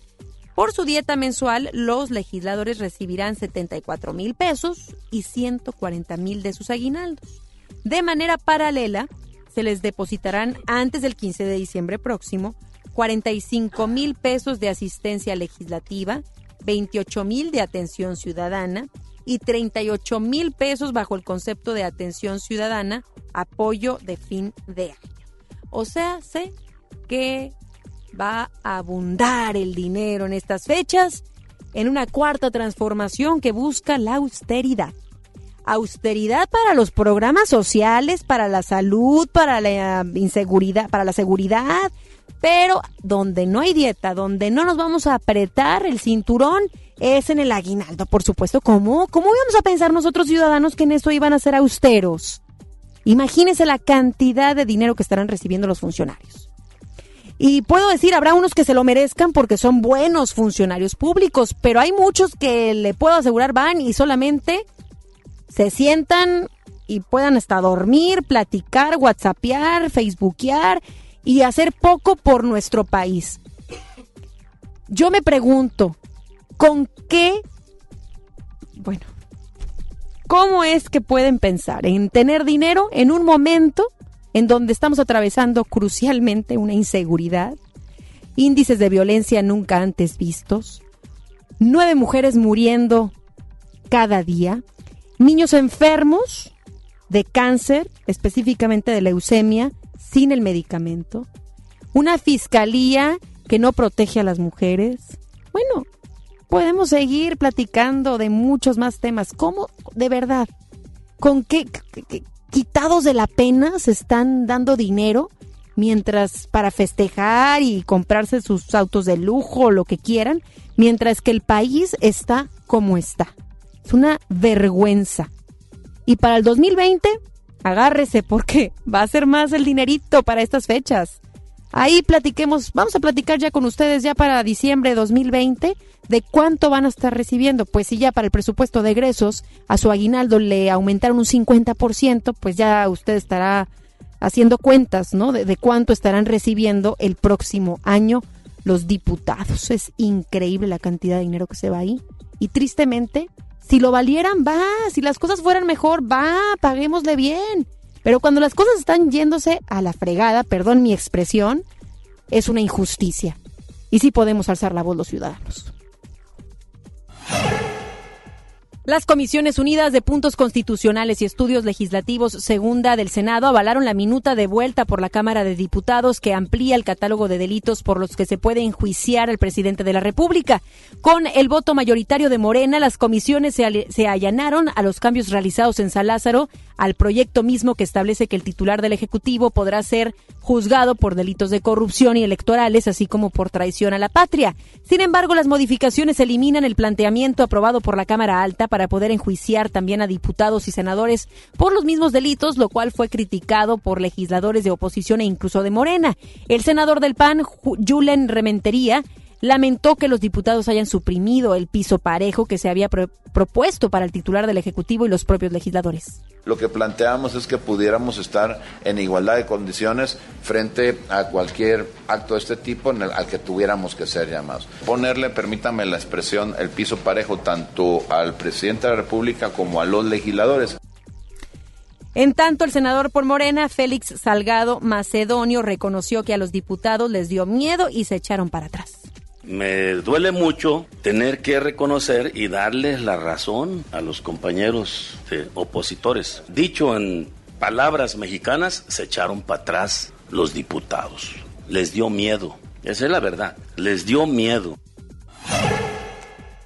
Por su dieta mensual, los legisladores recibirán 74 mil pesos y 140 mil de sus aguinaldos. De manera paralela, se les depositarán antes del 15 de diciembre próximo 45 mil pesos de asistencia legislativa, 28 mil de atención ciudadana y 38 mil pesos bajo el concepto de atención ciudadana, apoyo de fin de año. O sea, sé que va a abundar el dinero en estas fechas en una cuarta transformación que busca la austeridad. Austeridad para los programas sociales, para la salud, para la inseguridad, para la seguridad, pero donde no hay dieta, donde no nos vamos a apretar el cinturón, es en el aguinaldo, por supuesto. ¿Cómo? ¿Cómo íbamos a pensar nosotros ciudadanos que en eso iban a ser austeros? Imagínense la cantidad de dinero que estarán recibiendo los funcionarios. Y puedo decir, habrá unos que se lo merezcan porque son buenos funcionarios públicos, pero hay muchos que le puedo asegurar van y solamente se sientan y puedan hasta dormir, platicar, whatsappear, facebookear y hacer poco por nuestro país. Yo me pregunto, ¿con qué bueno, ¿cómo es que pueden pensar en tener dinero en un momento en donde estamos atravesando crucialmente una inseguridad, índices de violencia nunca antes vistos, nueve mujeres muriendo cada día, niños enfermos de cáncer, específicamente de leucemia, sin el medicamento, una fiscalía que no protege a las mujeres. Bueno, podemos seguir platicando de muchos más temas. ¿Cómo, de verdad, con qué, quitados de la pena se están dando dinero mientras para festejar y comprarse sus autos de lujo lo que quieran, mientras que el país está como está? Es una vergüenza. Y para el 2020, agárrese porque va a ser más el dinerito para estas fechas. Ahí platiquemos, vamos a platicar ya con ustedes ya para diciembre de 2020 de cuánto van a estar recibiendo. Pues si ya para el presupuesto de egresos a su aguinaldo le aumentaron un 50%, pues ya usted estará haciendo cuentas, ¿no? De, de cuánto estarán recibiendo el próximo año los diputados. Es increíble la cantidad de dinero que se va ahí. Y tristemente, si lo valieran, va. Si las cosas fueran mejor, va. Paguémosle bien. Pero cuando las cosas están yéndose a la fregada, perdón mi expresión, es una injusticia. Y sí podemos alzar la voz los ciudadanos. Las Comisiones Unidas de Puntos Constitucionales y Estudios Legislativos Segunda del Senado avalaron la minuta de vuelta por la Cámara de Diputados que amplía el catálogo de delitos por los que se puede enjuiciar al presidente de la República. Con el voto mayoritario de Morena, las comisiones se, se allanaron a los cambios realizados en San Lázaro al proyecto mismo que establece que el titular del Ejecutivo podrá ser juzgado por delitos de corrupción y electorales, así como por traición a la patria. Sin embargo, las modificaciones eliminan el planteamiento aprobado por la Cámara Alta para poder enjuiciar también a diputados y senadores por los mismos delitos, lo cual fue criticado por legisladores de oposición e incluso de Morena. El senador del PAN, Julen Rementería, lamentó que los diputados hayan suprimido el piso parejo que se había propuesto para el titular del Ejecutivo y los propios legisladores. Lo que planteamos es que pudiéramos estar en igualdad de condiciones frente a cualquier acto de este tipo en el, al que tuviéramos que ser llamados. Ponerle, permítame la expresión, el piso parejo tanto al presidente de la República como a los legisladores. En tanto, el senador por Morena, Félix Salgado Macedonio, reconoció que a los diputados les dio miedo y se echaron para atrás. Me duele mucho tener que reconocer y darles la razón a los compañeros opositores. Dicho en palabras mexicanas, se echaron para atrás los diputados. Les dio miedo. Esa es la verdad. Les dio miedo.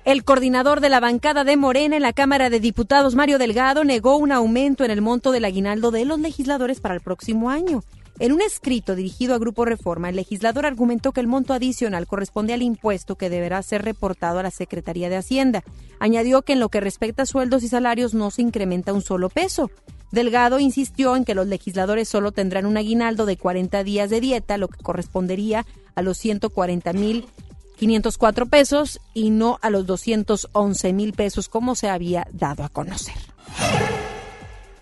El coordinador de la bancada de Morena en la Cámara de Diputados, Mario Delgado, negó un aumento en el monto del aguinaldo de los legisladores para el próximo año. En un escrito dirigido a Grupo Reforma, el legislador argumentó que el monto adicional corresponde al impuesto que deberá ser reportado a la Secretaría de Hacienda. Añadió que en lo que respecta a sueldos y salarios no se incrementa un solo peso. Delgado insistió en que los legisladores solo tendrán un aguinaldo de 40 días de dieta, lo que correspondería a los 140 mil 504 pesos y no a los 211 mil pesos como se había dado a conocer.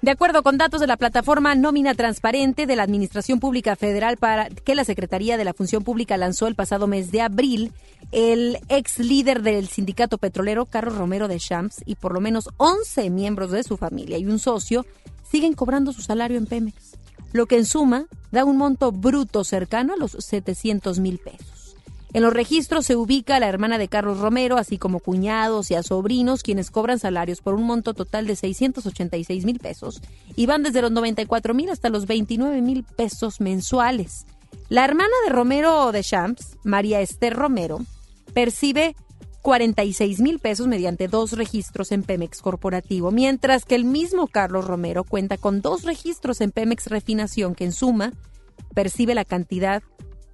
De acuerdo con datos de la plataforma Nómina Transparente de la Administración Pública Federal para que la Secretaría de la Función Pública lanzó el pasado mes de abril, el ex líder del sindicato petrolero, Carlos Romero de Champs, y por lo menos 11 miembros de su familia y un socio siguen cobrando su salario en Pemex, lo que en suma da un monto bruto cercano a los 700 mil pesos. En los registros se ubica la hermana de Carlos Romero, así como cuñados y a sobrinos, quienes cobran salarios por un monto total de 686 mil pesos y van desde los 94 mil hasta los 29 mil pesos mensuales. La hermana de Romero de Champs, María Esther Romero, percibe 46 mil pesos mediante dos registros en Pemex Corporativo, mientras que el mismo Carlos Romero cuenta con dos registros en Pemex Refinación que en suma percibe la cantidad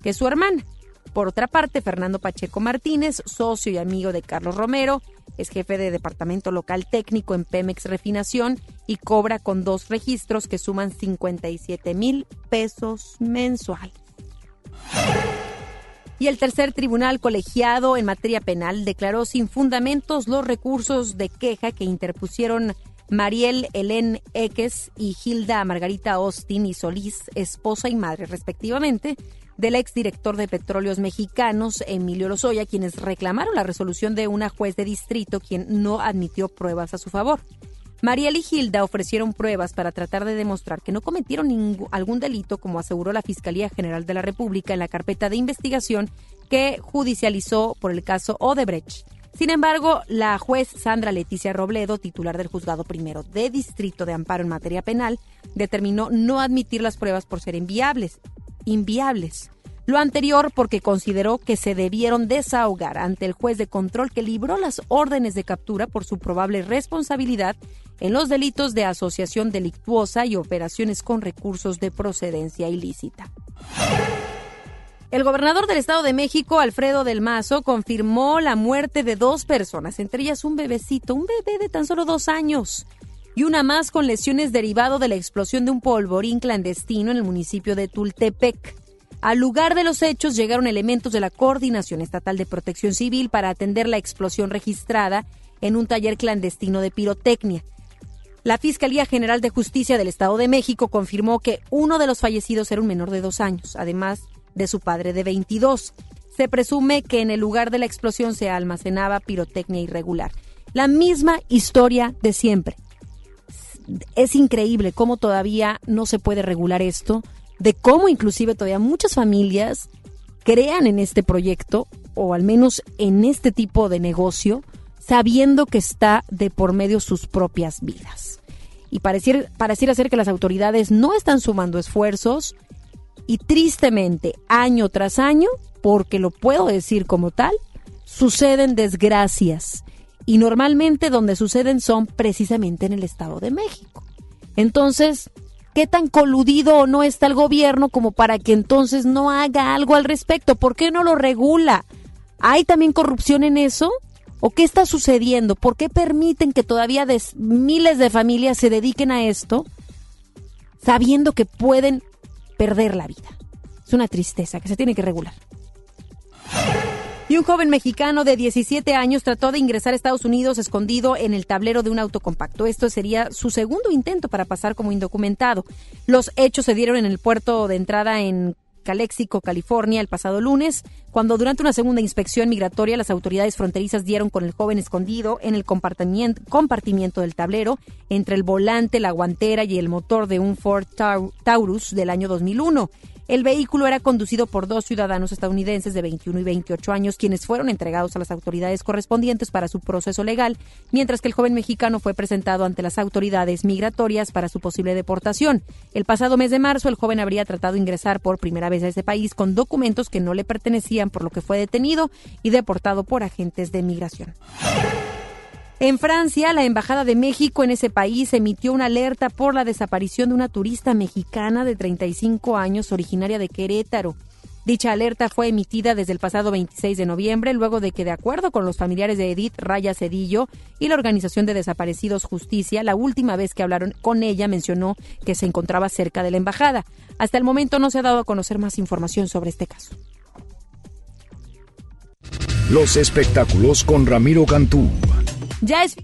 que su hermana. Por otra parte, Fernando Pacheco Martínez, socio y amigo de Carlos Romero, es jefe de departamento local técnico en Pemex Refinación y cobra con dos registros que suman 57 mil pesos mensuales. Y el tercer tribunal colegiado en materia penal declaró sin fundamentos los recursos de queja que interpusieron Mariel Helen Eques y Hilda Margarita Austin y Solís, esposa y madre respectivamente, del exdirector de Petróleos Mexicanos, Emilio Lozoya, quienes reclamaron la resolución de una juez de distrito quien no admitió pruebas a su favor. Mariel y Gilda ofrecieron pruebas para tratar de demostrar que no cometieron ningún, algún delito, como aseguró la Fiscalía General de la República en la carpeta de investigación que judicializó por el caso Odebrecht. Sin embargo, la juez Sandra Leticia Robledo, titular del juzgado primero de Distrito de Amparo en materia penal, determinó no admitir las pruebas por ser inviables. Inviables. Lo anterior porque consideró que se debieron desahogar ante el juez de control que libró las órdenes de captura por su probable responsabilidad en los delitos de asociación delictuosa y operaciones con recursos de procedencia ilícita. El gobernador del Estado de México, Alfredo del Mazo, confirmó la muerte de dos personas, entre ellas un bebecito, un bebé de tan solo dos años, y una más con lesiones derivado de la explosión de un polvorín clandestino en el municipio de Tultepec. Al lugar de los hechos llegaron elementos de la Coordinación Estatal de Protección Civil para atender la explosión registrada en un taller clandestino de pirotecnia. La Fiscalía General de Justicia del Estado de México confirmó que uno de los fallecidos era un menor de dos años. Además, de su padre de 22. Se presume que en el lugar de la explosión se almacenaba pirotecnia irregular. La misma historia de siempre. Es increíble cómo todavía no se puede regular esto, de cómo inclusive todavía muchas familias crean en este proyecto o al menos en este tipo de negocio, sabiendo que está de por medio sus propias vidas. Y pareciera, pareciera ser que las autoridades no están sumando esfuerzos, y tristemente, año tras año, porque lo puedo decir como tal, suceden desgracias. Y normalmente donde suceden son precisamente en el Estado de México. Entonces, ¿qué tan coludido o no está el gobierno como para que entonces no haga algo al respecto? ¿Por qué no lo regula? ¿Hay también corrupción en eso? ¿O qué está sucediendo? ¿Por qué permiten que todavía miles de familias se dediquen a esto sabiendo que pueden perder la vida. Es una tristeza que se tiene que regular. Y un joven mexicano de 17 años trató de ingresar a Estados Unidos escondido en el tablero de un auto compacto. Esto sería su segundo intento para pasar como indocumentado. Los hechos se dieron en el puerto de entrada en Calexico, California, el pasado lunes, cuando durante una segunda inspección migratoria las autoridades fronterizas dieron con el joven escondido en el compartimiento, compartimiento del tablero entre el volante, la guantera y el motor de un Ford Taurus del año 2001. El vehículo era conducido por dos ciudadanos estadounidenses de 21 y 28 años, quienes fueron entregados a las autoridades correspondientes para su proceso legal, mientras que el joven mexicano fue presentado ante las autoridades migratorias para su posible deportación. El pasado mes de marzo, el joven habría tratado de ingresar por primera vez a ese país con documentos que no le pertenecían, por lo que fue detenido y deportado por agentes de migración. En Francia, la Embajada de México en ese país emitió una alerta por la desaparición de una turista mexicana de 35 años originaria de Querétaro. Dicha alerta fue emitida desde el pasado 26 de noviembre, luego de que, de acuerdo con los familiares de Edith Raya Cedillo y la Organización de Desaparecidos Justicia, la última vez que hablaron con ella mencionó que se encontraba cerca de la embajada. Hasta el momento no se ha dado a conocer más información sobre este caso. Los espectáculos con Ramiro Cantú. Ya es.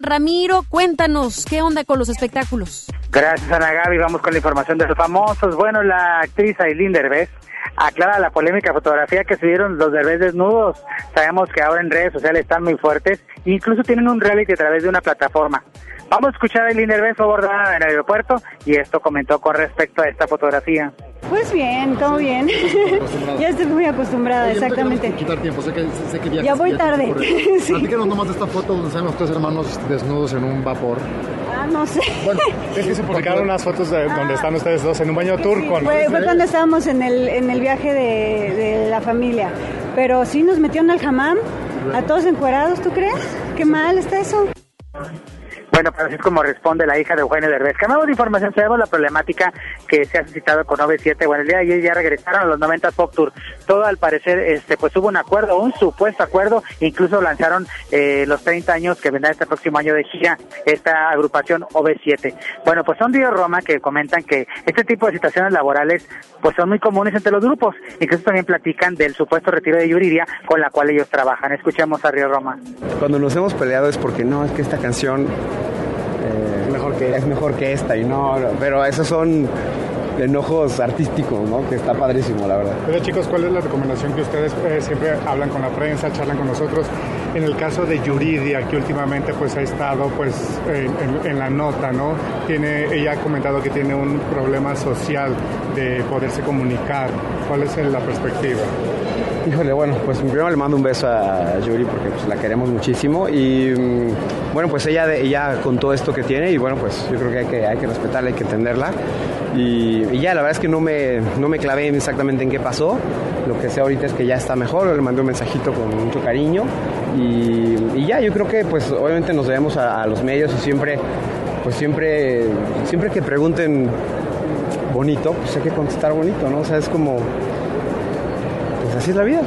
Ramiro, cuéntanos, ¿qué onda con los espectáculos? Gracias, Ana Gaby. Vamos con la información de los famosos. Bueno, la actriz Aileen Derbez aclara la polémica fotografía que subieron los Derbez desnudos. Sabemos que ahora en redes sociales están muy fuertes incluso tienen un reality a través de una plataforma. Vamos a escuchar a Aileen Derbez abordada en el aeropuerto y esto comentó con respecto a esta fotografía. Pues bien, todo bien. *laughs* ya estoy muy acostumbrada, exactamente. quitar tiempo, sé que, sé que ya voy tarde. *laughs* sí. Platícanos nomás de esta foto donde salen los tres hermanos desnudos en un vapor. Ah, no sé. Bueno, es que se publicaron unas fotos de donde están ustedes dos en un baño turco. Sí, fue, fue, cuando estábamos en el, en el viaje de, de la familia. Pero sí nos metieron al jamán, a todos encuerados, ¿tú crees? Qué mal está eso. Bueno, pues así es como responde la hija de Eugenio Derbez. Cambiamos de información, sabemos la problemática que se ha suscitado con OV7. Bueno, el día de ayer ya regresaron a los 90 Pop Tour. Todo al parecer, este, pues hubo un acuerdo, un supuesto acuerdo, incluso lanzaron eh, los 30 años que vendrá este próximo año de gira esta agrupación OV7. Bueno, pues son Río Roma que comentan que este tipo de situaciones laborales pues son muy comunes entre los grupos. Incluso también platican del supuesto retiro de Yuridia con la cual ellos trabajan. Escuchemos a Río Roma. Cuando nos hemos peleado es porque no, es que esta canción mejor que es mejor que esta y no, pero esos son enojos artísticos, ¿no? Que está padrísimo, la verdad. Pero chicos, ¿cuál es la recomendación que ustedes eh, siempre hablan con la prensa, charlan con nosotros? En el caso de Yuridia, que últimamente pues ha estado pues en, en la nota, ¿no? Tiene, ella ha comentado que tiene un problema social de poderse comunicar. ¿Cuál es la perspectiva? Híjole, bueno, pues primero le mando un beso a Yuri porque pues, la queremos muchísimo y mm, bueno, pues ella, ella con todo esto que tiene y bueno, pues yo creo que hay que, hay que respetarla, hay que entenderla y, ya, la verdad es que no me, no me clavé exactamente en qué pasó, lo que sé ahorita es que ya está mejor, le mandé un mensajito con mucho cariño y, ya, yo creo que pues obviamente nos debemos a, los medios y siempre, pues siempre, siempre que pregunten bonito, pues hay que contestar bonito, ¿no? O sea, es como así es la vida.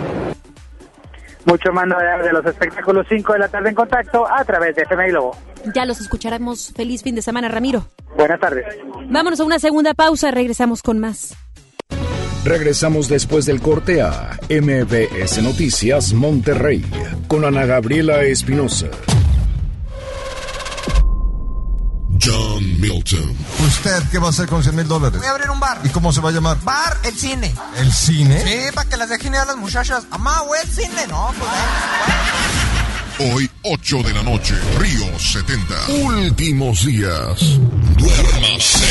Mucho más de los espectáculos 5 de la tarde en contacto a través de FM Globo. Ya los escucharemos. Feliz fin de semana, Ramiro. Buenas tardes. Vámonos a una segunda pausa. Regresamos con más. Regresamos después del corte a MBS Noticias Monterrey con Ana Gabriela Espinosa. Milton. ¿Usted qué va a hacer con 100 mil dólares? Voy a abrir un bar. ¿Y cómo se va a llamar? Bar El Cine. ¿El Cine? Sí, para que las dejen ir a las muchachas. Amá, güey, el cine. No, pues Hoy, 8 de la noche, Río 70. Últimos días. Duérmase.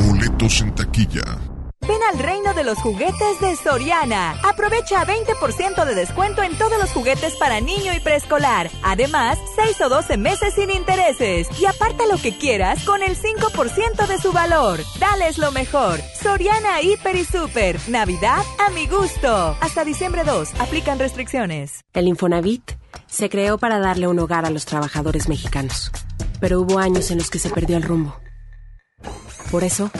Boletos en taquilla. Al reino de los juguetes de Soriana. Aprovecha 20% de descuento en todos los juguetes para niño y preescolar. Además, 6 o 12 meses sin intereses. Y aparta lo que quieras con el 5% de su valor. Dales lo mejor. Soriana Hiper y Super. Navidad a mi gusto. Hasta diciembre 2. Aplican restricciones. El Infonavit se creó para darle un hogar a los trabajadores mexicanos. Pero hubo años en los que se perdió el rumbo. Por eso,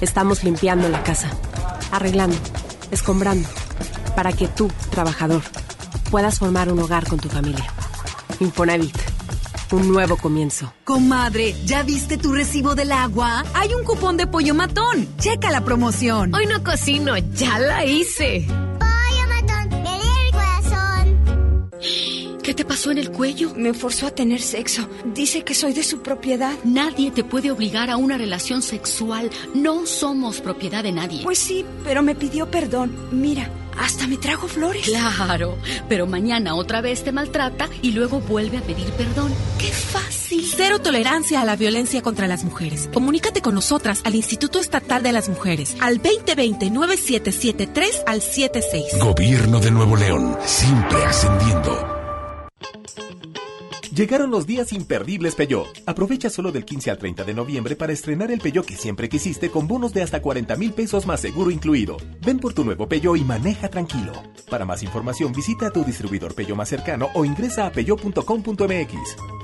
Estamos limpiando la casa, arreglando, escombrando, para que tú, trabajador, puedas formar un hogar con tu familia. Infonavit. Un nuevo comienzo. Comadre, ¿ya viste tu recibo del agua? Hay un cupón de pollo matón. Checa la promoción. Hoy no cocino, ya la hice. ¿Qué te pasó en el cuello? Me forzó a tener sexo. Dice que soy de su propiedad. Nadie te puede obligar a una relación sexual. No somos propiedad de nadie. Pues sí, pero me pidió perdón. Mira, hasta me trajo flores. Claro, pero mañana otra vez te maltrata y luego vuelve a pedir perdón. ¡Qué fácil! Cero tolerancia a la violencia contra las mujeres. Comunícate con nosotras al Instituto Estatal de las Mujeres al 2020-9773 al 76. Gobierno de Nuevo León, siempre ascendiendo. Llegaron los días imperdibles Peugeot. Aprovecha solo del 15 al 30 de noviembre para estrenar el Peugeot que siempre quisiste con bonos de hasta 40 mil pesos más seguro incluido. Ven por tu nuevo Peugeot y maneja tranquilo. Para más información visita a tu distribuidor Peugeot más cercano o ingresa a peugeot.com.mx.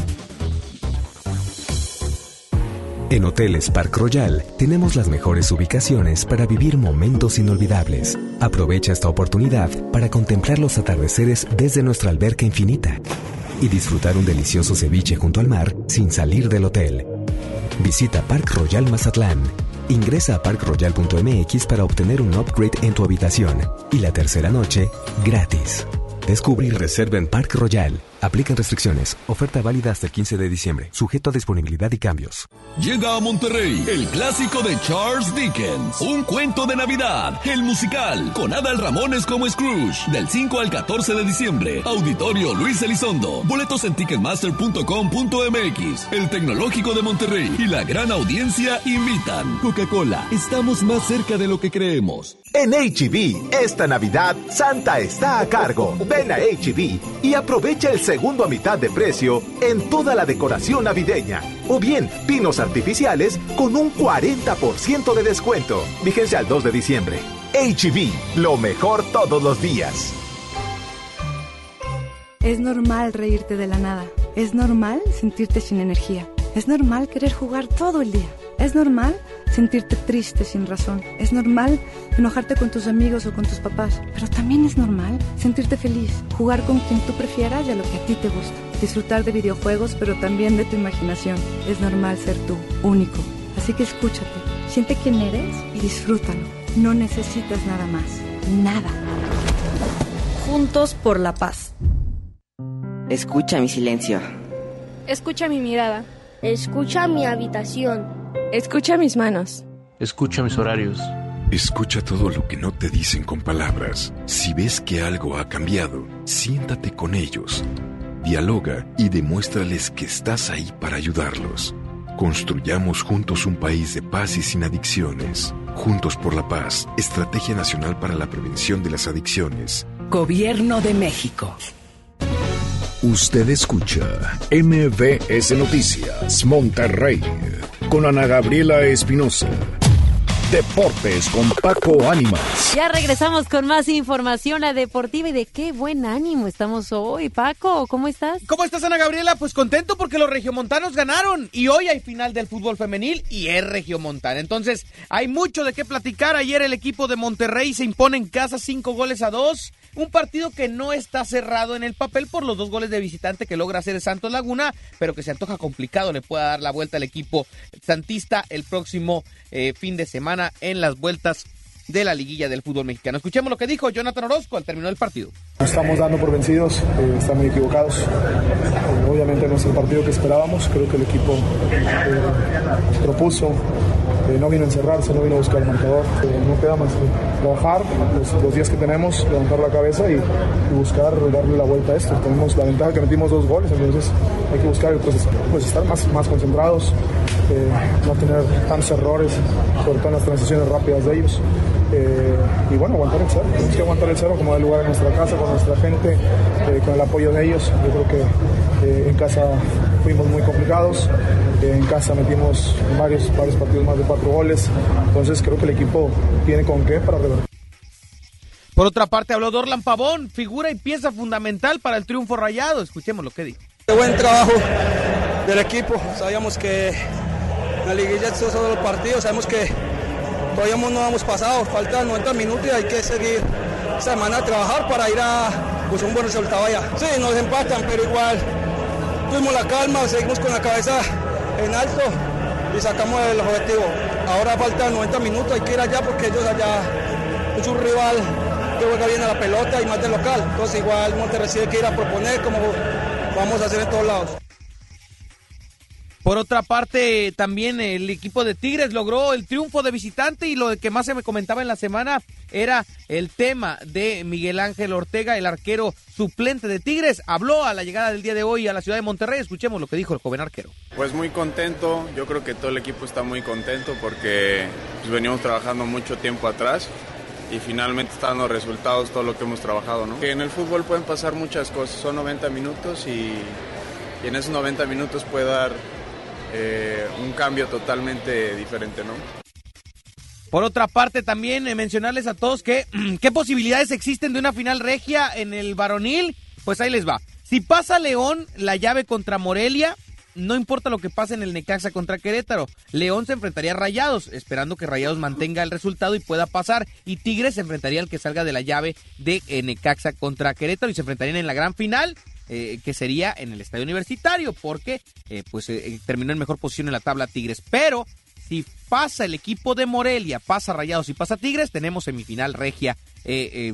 En Hoteles Park Royal tenemos las mejores ubicaciones para vivir momentos inolvidables. Aprovecha esta oportunidad para contemplar los atardeceres desde nuestra alberca infinita y disfrutar un delicioso ceviche junto al mar sin salir del hotel. Visita Park Royal Mazatlán. Ingresa a parkroyal.mx para obtener un upgrade en tu habitación y la tercera noche gratis. Descubre y reserva en Park Royal. Aplican restricciones. Oferta válida hasta el 15 de diciembre. Sujeto a disponibilidad y cambios. Llega a Monterrey el clásico de Charles Dickens. Un cuento de Navidad. El musical. Con Adal Ramones como Scrooge. Del 5 al 14 de diciembre. Auditorio Luis Elizondo. Boletos en ticketmaster.com.mx. El Tecnológico de Monterrey. Y la gran audiencia invitan. Coca-Cola. Estamos más cerca de lo que creemos. En HB, e esta Navidad, Santa está a cargo. Ven a HB e y aprovecha el segundo a mitad de precio en toda la decoración navideña. O bien, pinos artificiales con un 40% de descuento. Vigencia al 2 de diciembre. HB, e lo mejor todos los días. Es normal reírte de la nada. Es normal sentirte sin energía. Es normal querer jugar todo el día. Es normal sentirte triste sin razón. Es normal enojarte con tus amigos o con tus papás. Pero también es normal sentirte feliz, jugar con quien tú prefieras y a lo que a ti te gusta. Disfrutar de videojuegos, pero también de tu imaginación. Es normal ser tú, único. Así que escúchate, siente quién eres y disfrútalo. No necesitas nada más. Nada. Juntos por la paz. Escucha mi silencio. Escucha mi mirada. Escucha mi habitación. Escucha mis manos. Escucha mis horarios. Escucha todo lo que no te dicen con palabras. Si ves que algo ha cambiado, siéntate con ellos. Dialoga y demuéstrales que estás ahí para ayudarlos. Construyamos juntos un país de paz y sin adicciones. Juntos por la paz, Estrategia Nacional para la Prevención de las Adicciones. Gobierno de México. Usted escucha MBS Noticias Monterrey con Ana Gabriela Espinosa. Deportes con Paco Ánimas. Ya regresamos con más información a deportiva y de qué buen ánimo estamos hoy. Paco, ¿cómo estás? ¿Cómo estás, Ana Gabriela? Pues contento porque los regiomontanos ganaron y hoy hay final del fútbol femenil y es regiomontana. Entonces, hay mucho de qué platicar. Ayer el equipo de Monterrey se impone en casa cinco goles a dos. Un partido que no está cerrado en el papel por los dos goles de visitante que logra hacer Santos Laguna, pero que se antoja complicado. Le pueda dar la vuelta al equipo santista el próximo eh, fin de semana en las vueltas de la liguilla del fútbol mexicano. Escuchemos lo que dijo Jonathan Orozco al terminar el partido. Estamos dando por vencidos, eh, están muy equivocados. Obviamente no es el partido que esperábamos, creo que el equipo eh, propuso, eh, no vino a encerrarse, no vino a buscar el marcador. Eh, no queda más que trabajar los, días que tenemos, levantar la cabeza y, y buscar darle la vuelta a esto. Tenemos la ventaja que metimos dos goles, entonces hay que buscar pues, pues estar más, más concentrados, eh, no tener tantos errores, sobre todo en las transiciones rápidas de ellos. Eh, y bueno, aguantar el cero. Tenemos que aguantar el cero como de lugar en nuestra casa, con nuestra gente, eh, con el apoyo de ellos. Yo creo que eh, en casa fuimos muy complicados. eh, en casa metimos varios, varios partidos más de cuatro goles. Entonces creo que el equipo tiene con qué para revertir. Por otra parte, habló Dorlan Pavón, figura y pieza fundamental para el triunfo rayado. Escuchemos lo que dijo. Buen trabajo del equipo. Sabíamos que en la liguilla estos son los partidos, sabemos que todavía no hemos pasado, faltan 90 minutos y hay que seguir semana a trabajar para ir a pues, un buen resultado allá. Sí, nos empatan, pero igual tuvimos la calma, seguimos con la cabeza en alto y sacamos el objetivo. Ahora faltan 90 minutos, hay que ir allá porque ellos allá es un rival que juega bien a la pelota y más de local. Entonces igual Monterrey tiene que ir a proponer como vamos a hacer en todos lados. Por otra parte, también el equipo de Tigres logró el triunfo de visitante y lo que más se me comentaba en la semana era el tema de Miguel Ángel Ortega, el arquero suplente de Tigres. Habló a la llegada del día de hoy a la ciudad de Monterrey. Escuchemos lo que dijo el joven arquero. Pues muy contento, yo creo que todo el equipo está muy contento porque pues, venimos trabajando mucho tiempo atrás y finalmente está dando resultados todo lo que hemos trabajado, ¿no? En el fútbol pueden pasar muchas cosas, son 90 minutos y en esos 90 minutos puede dar eh, un cambio totalmente diferente, ¿no? Por otra parte, también eh, mencionarles a todos que *clears throat* qué posibilidades existen de una final regia en el varonil. Pues ahí les va. Si pasa León la llave contra Morelia, no importa lo que pase en el Necaxa contra Querétaro. León se enfrentaría a Rayados, esperando que Rayados mantenga el resultado y pueda pasar. Y Tigres se enfrentaría al que salga de la llave de eh, Necaxa contra Querétaro y se enfrentarían en la gran final. Eh, que sería en el estadio universitario, porque eh, pues eh, terminó en mejor posición en la tabla Tigres. Pero si pasa el equipo de Morelia, pasa Rayados y pasa Tigres, tenemos semifinal regia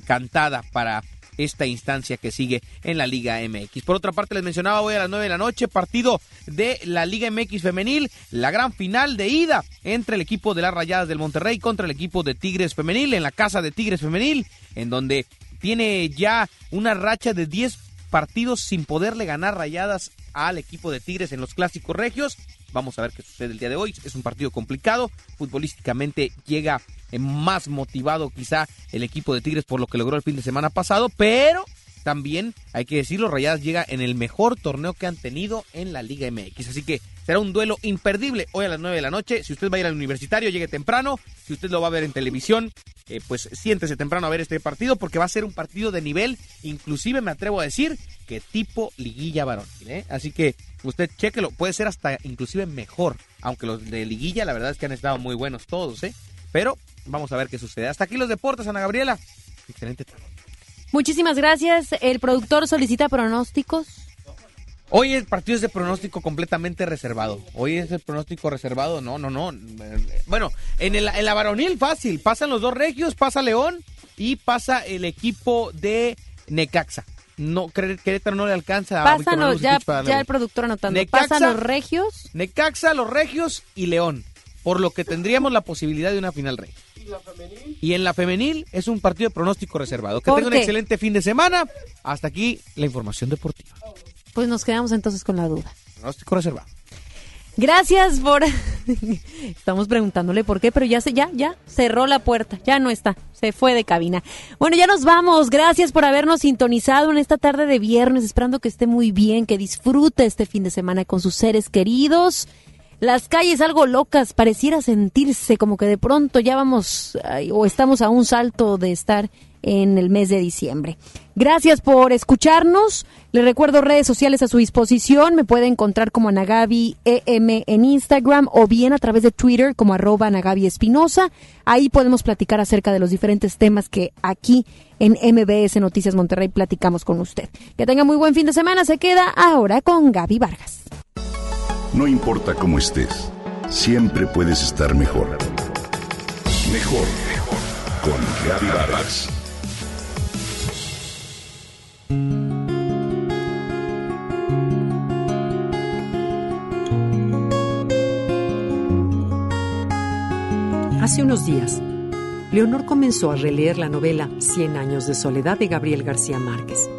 cantada para esta instancia que sigue en la Liga MX. Por otra parte, les mencionaba hoy a las 9 de la noche, partido de la Liga MX femenil, la gran final de ida entre el equipo de las Rayadas del Monterrey contra el equipo de Tigres femenil en la casa de Tigres femenil, en donde tiene ya una racha de 10 partidos sin poderle ganar rayadas al equipo de Tigres en los clásicos regios. Vamos a ver qué sucede el día de hoy. Es un partido complicado. Futbolísticamente llega más motivado quizá el equipo de Tigres por lo que logró el fin de semana pasado, pero también, hay que decirlo, Rayadas llega en el mejor torneo que han tenido en la Liga MX. Así que será un duelo imperdible hoy a las 9 de la noche. Si usted va a ir al universitario, llegue temprano. Si usted lo va a ver en televisión, eh, pues siéntese temprano a ver este partido porque va a ser un partido de nivel, inclusive me atrevo a decir que tipo liguilla varón. ¿eh? Así que usted chequelo, puede ser hasta inclusive mejor, aunque los de liguilla la verdad es que han estado muy buenos todos, ¿eh? Pero vamos a ver qué sucede. Hasta aquí los deportes, Ana Gabriela. Excelente tarde. Muchísimas gracias. El productor solicita pronósticos. Hoy el partido es de pronóstico completamente reservado. Hoy es el pronóstico reservado. No, no, no. Bueno, en, el, en la varonil fácil. Pasan los dos regios, pasa León y pasa el equipo de Necaxa. No, Querétaro no le alcanza a ya, ya el productor anotando. Pasan los regios. Necaxa, los regios y León. Por lo que tendríamos la posibilidad de una final ¿Y en la femenil es un partido de pronóstico reservado. Que tenga un excelente fin de semana. Hasta aquí la información deportiva. Pues nos quedamos entonces con la duda. Pronóstico reservado. Gracias por. *laughs* Estamos preguntándole por qué, pero ya se, ya, ya cerró la puerta, ya no está, se fue de cabina. Bueno, ya nos vamos. Gracias por habernos sintonizado en esta tarde de viernes, esperando que esté muy bien, que disfrute este fin de semana con sus seres queridos las calles algo locas, pareciera sentirse como que de pronto ya vamos o estamos a un salto de estar en el mes de diciembre. Gracias por escucharnos. Les recuerdo redes sociales a su disposición. Me puede encontrar como Anagabi EM en Instagram o bien a través de Twitter como arroba Anagabi Espinosa. Ahí podemos platicar acerca de los diferentes temas que aquí en MBS Noticias Monterrey platicamos con usted. Que tenga muy buen fin de semana. Se queda ahora con Gaby Vargas. No importa cómo estés, siempre puedes estar mejor. Mejor, mejor. Con Vargas. Hace unos días, Leonor comenzó a releer la novela Cien años de soledad de Gabriel García Márquez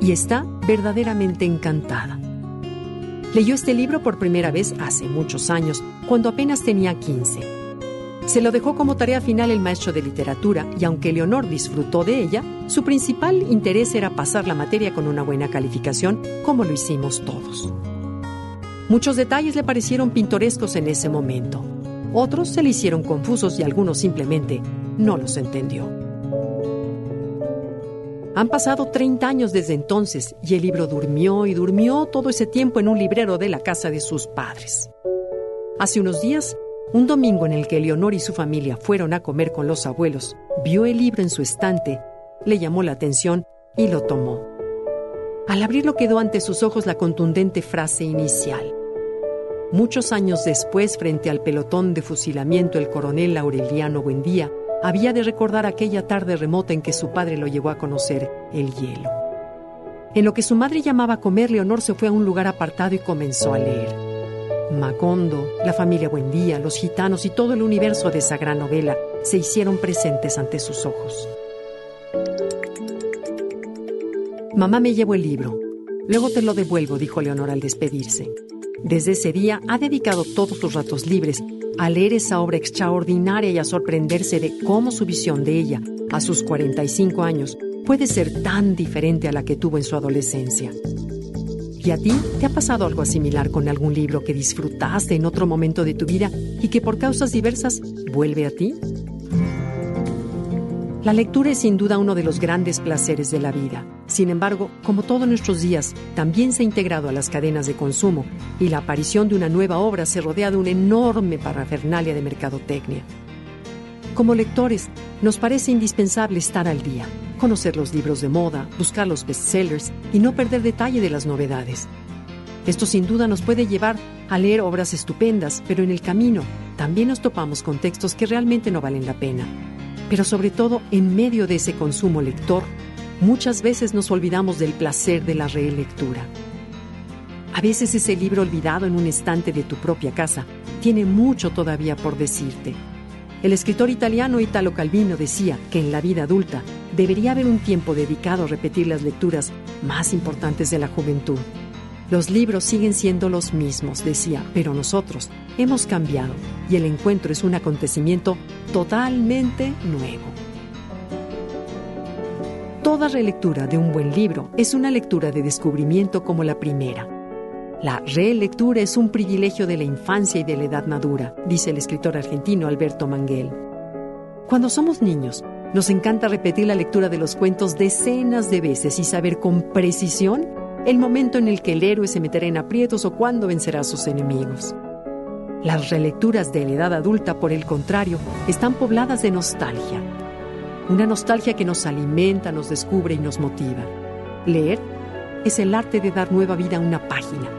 y está verdaderamente encantada. Leyó este libro por primera vez hace muchos años, cuando apenas tenía 15. Se lo dejó como tarea final el maestro de literatura y aunque Leonor disfrutó de ella, su principal interés era pasar la materia con una buena calificación, como lo hicimos todos. Muchos detalles le parecieron pintorescos en ese momento. Otros se le hicieron confusos y algunos simplemente no los entendió. Han pasado 30 años desde entonces y el libro durmió y durmió todo ese tiempo en un librero de la casa de sus padres. Hace unos días, un domingo en el que Leonor y su familia fueron a comer con los abuelos, vio el libro en su estante, le llamó la atención y lo tomó. Al abrirlo quedó ante sus ojos la contundente frase inicial. Muchos años después, frente al pelotón de fusilamiento, el coronel Aureliano Buendía había de recordar aquella tarde remota en que su padre lo llevó a conocer el hielo. En lo que su madre llamaba comer, Leonor se fue a un lugar apartado y comenzó a leer. Macondo, la familia Buendía, los gitanos y todo el universo de esa gran novela se hicieron presentes ante sus ojos. Mamá me llevó el libro. Luego te lo devuelvo, dijo Leonor al despedirse. Desde ese día ha dedicado todos sus ratos libres a leer esa obra extraordinaria y a sorprenderse de cómo su visión de ella, a sus 45 años, puede ser tan diferente a la que tuvo en su adolescencia. ¿Y a ti te ha pasado algo similar con algún libro que disfrutaste en otro momento de tu vida y que por causas diversas vuelve a ti? La lectura es sin duda uno de los grandes placeres de la vida. Sin embargo, como todos nuestros días, también se ha integrado a las cadenas de consumo y la aparición de una nueva obra se rodea de una enorme parafernalia de mercadotecnia. Como lectores, nos parece indispensable estar al día, conocer los libros de moda, buscar los bestsellers y no perder detalle de las novedades. Esto sin duda nos puede llevar a leer obras estupendas, pero en el camino también nos topamos con textos que realmente no valen la pena pero sobre todo en medio de ese consumo lector, muchas veces nos olvidamos del placer de la relectura. A veces ese libro olvidado en un estante de tu propia casa tiene mucho todavía por decirte. El escritor italiano Italo Calvino decía que en la vida adulta debería haber un tiempo dedicado a repetir las lecturas más importantes de la juventud. Los libros siguen siendo los mismos, decía, pero nosotros hemos cambiado y el encuentro es un acontecimiento totalmente nuevo. Toda relectura de un buen libro es una lectura de descubrimiento como la primera. La relectura es un privilegio de la infancia y de la edad madura, dice el escritor argentino Alberto Manguel. Cuando somos niños, nos encanta repetir la lectura de los cuentos decenas de veces y saber con precisión el momento en el que el héroe se meterá en aprietos o cuándo vencerá a sus enemigos. Las relecturas de la edad adulta, por el contrario, están pobladas de nostalgia. Una nostalgia que nos alimenta, nos descubre y nos motiva. Leer es el arte de dar nueva vida a una página.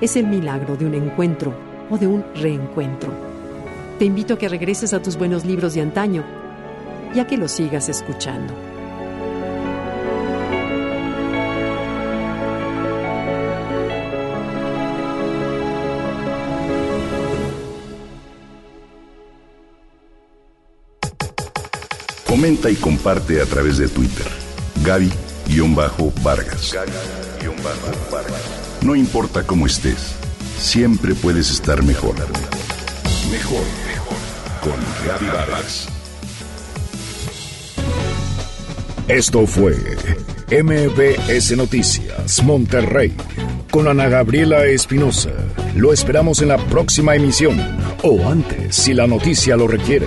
Es el milagro de un encuentro o de un reencuentro. Te invito a que regreses a tus buenos libros de antaño y a que los sigas escuchando. Comenta y comparte a través de Twitter. Gaby-Vargas. No importa cómo estés, siempre puedes estar mejor. Mejor, mejor. Con Gaby Vargas. Esto fue MBS Noticias Monterrey con Ana Gabriela Espinosa. Lo esperamos en la próxima emisión o antes si la noticia lo requiere.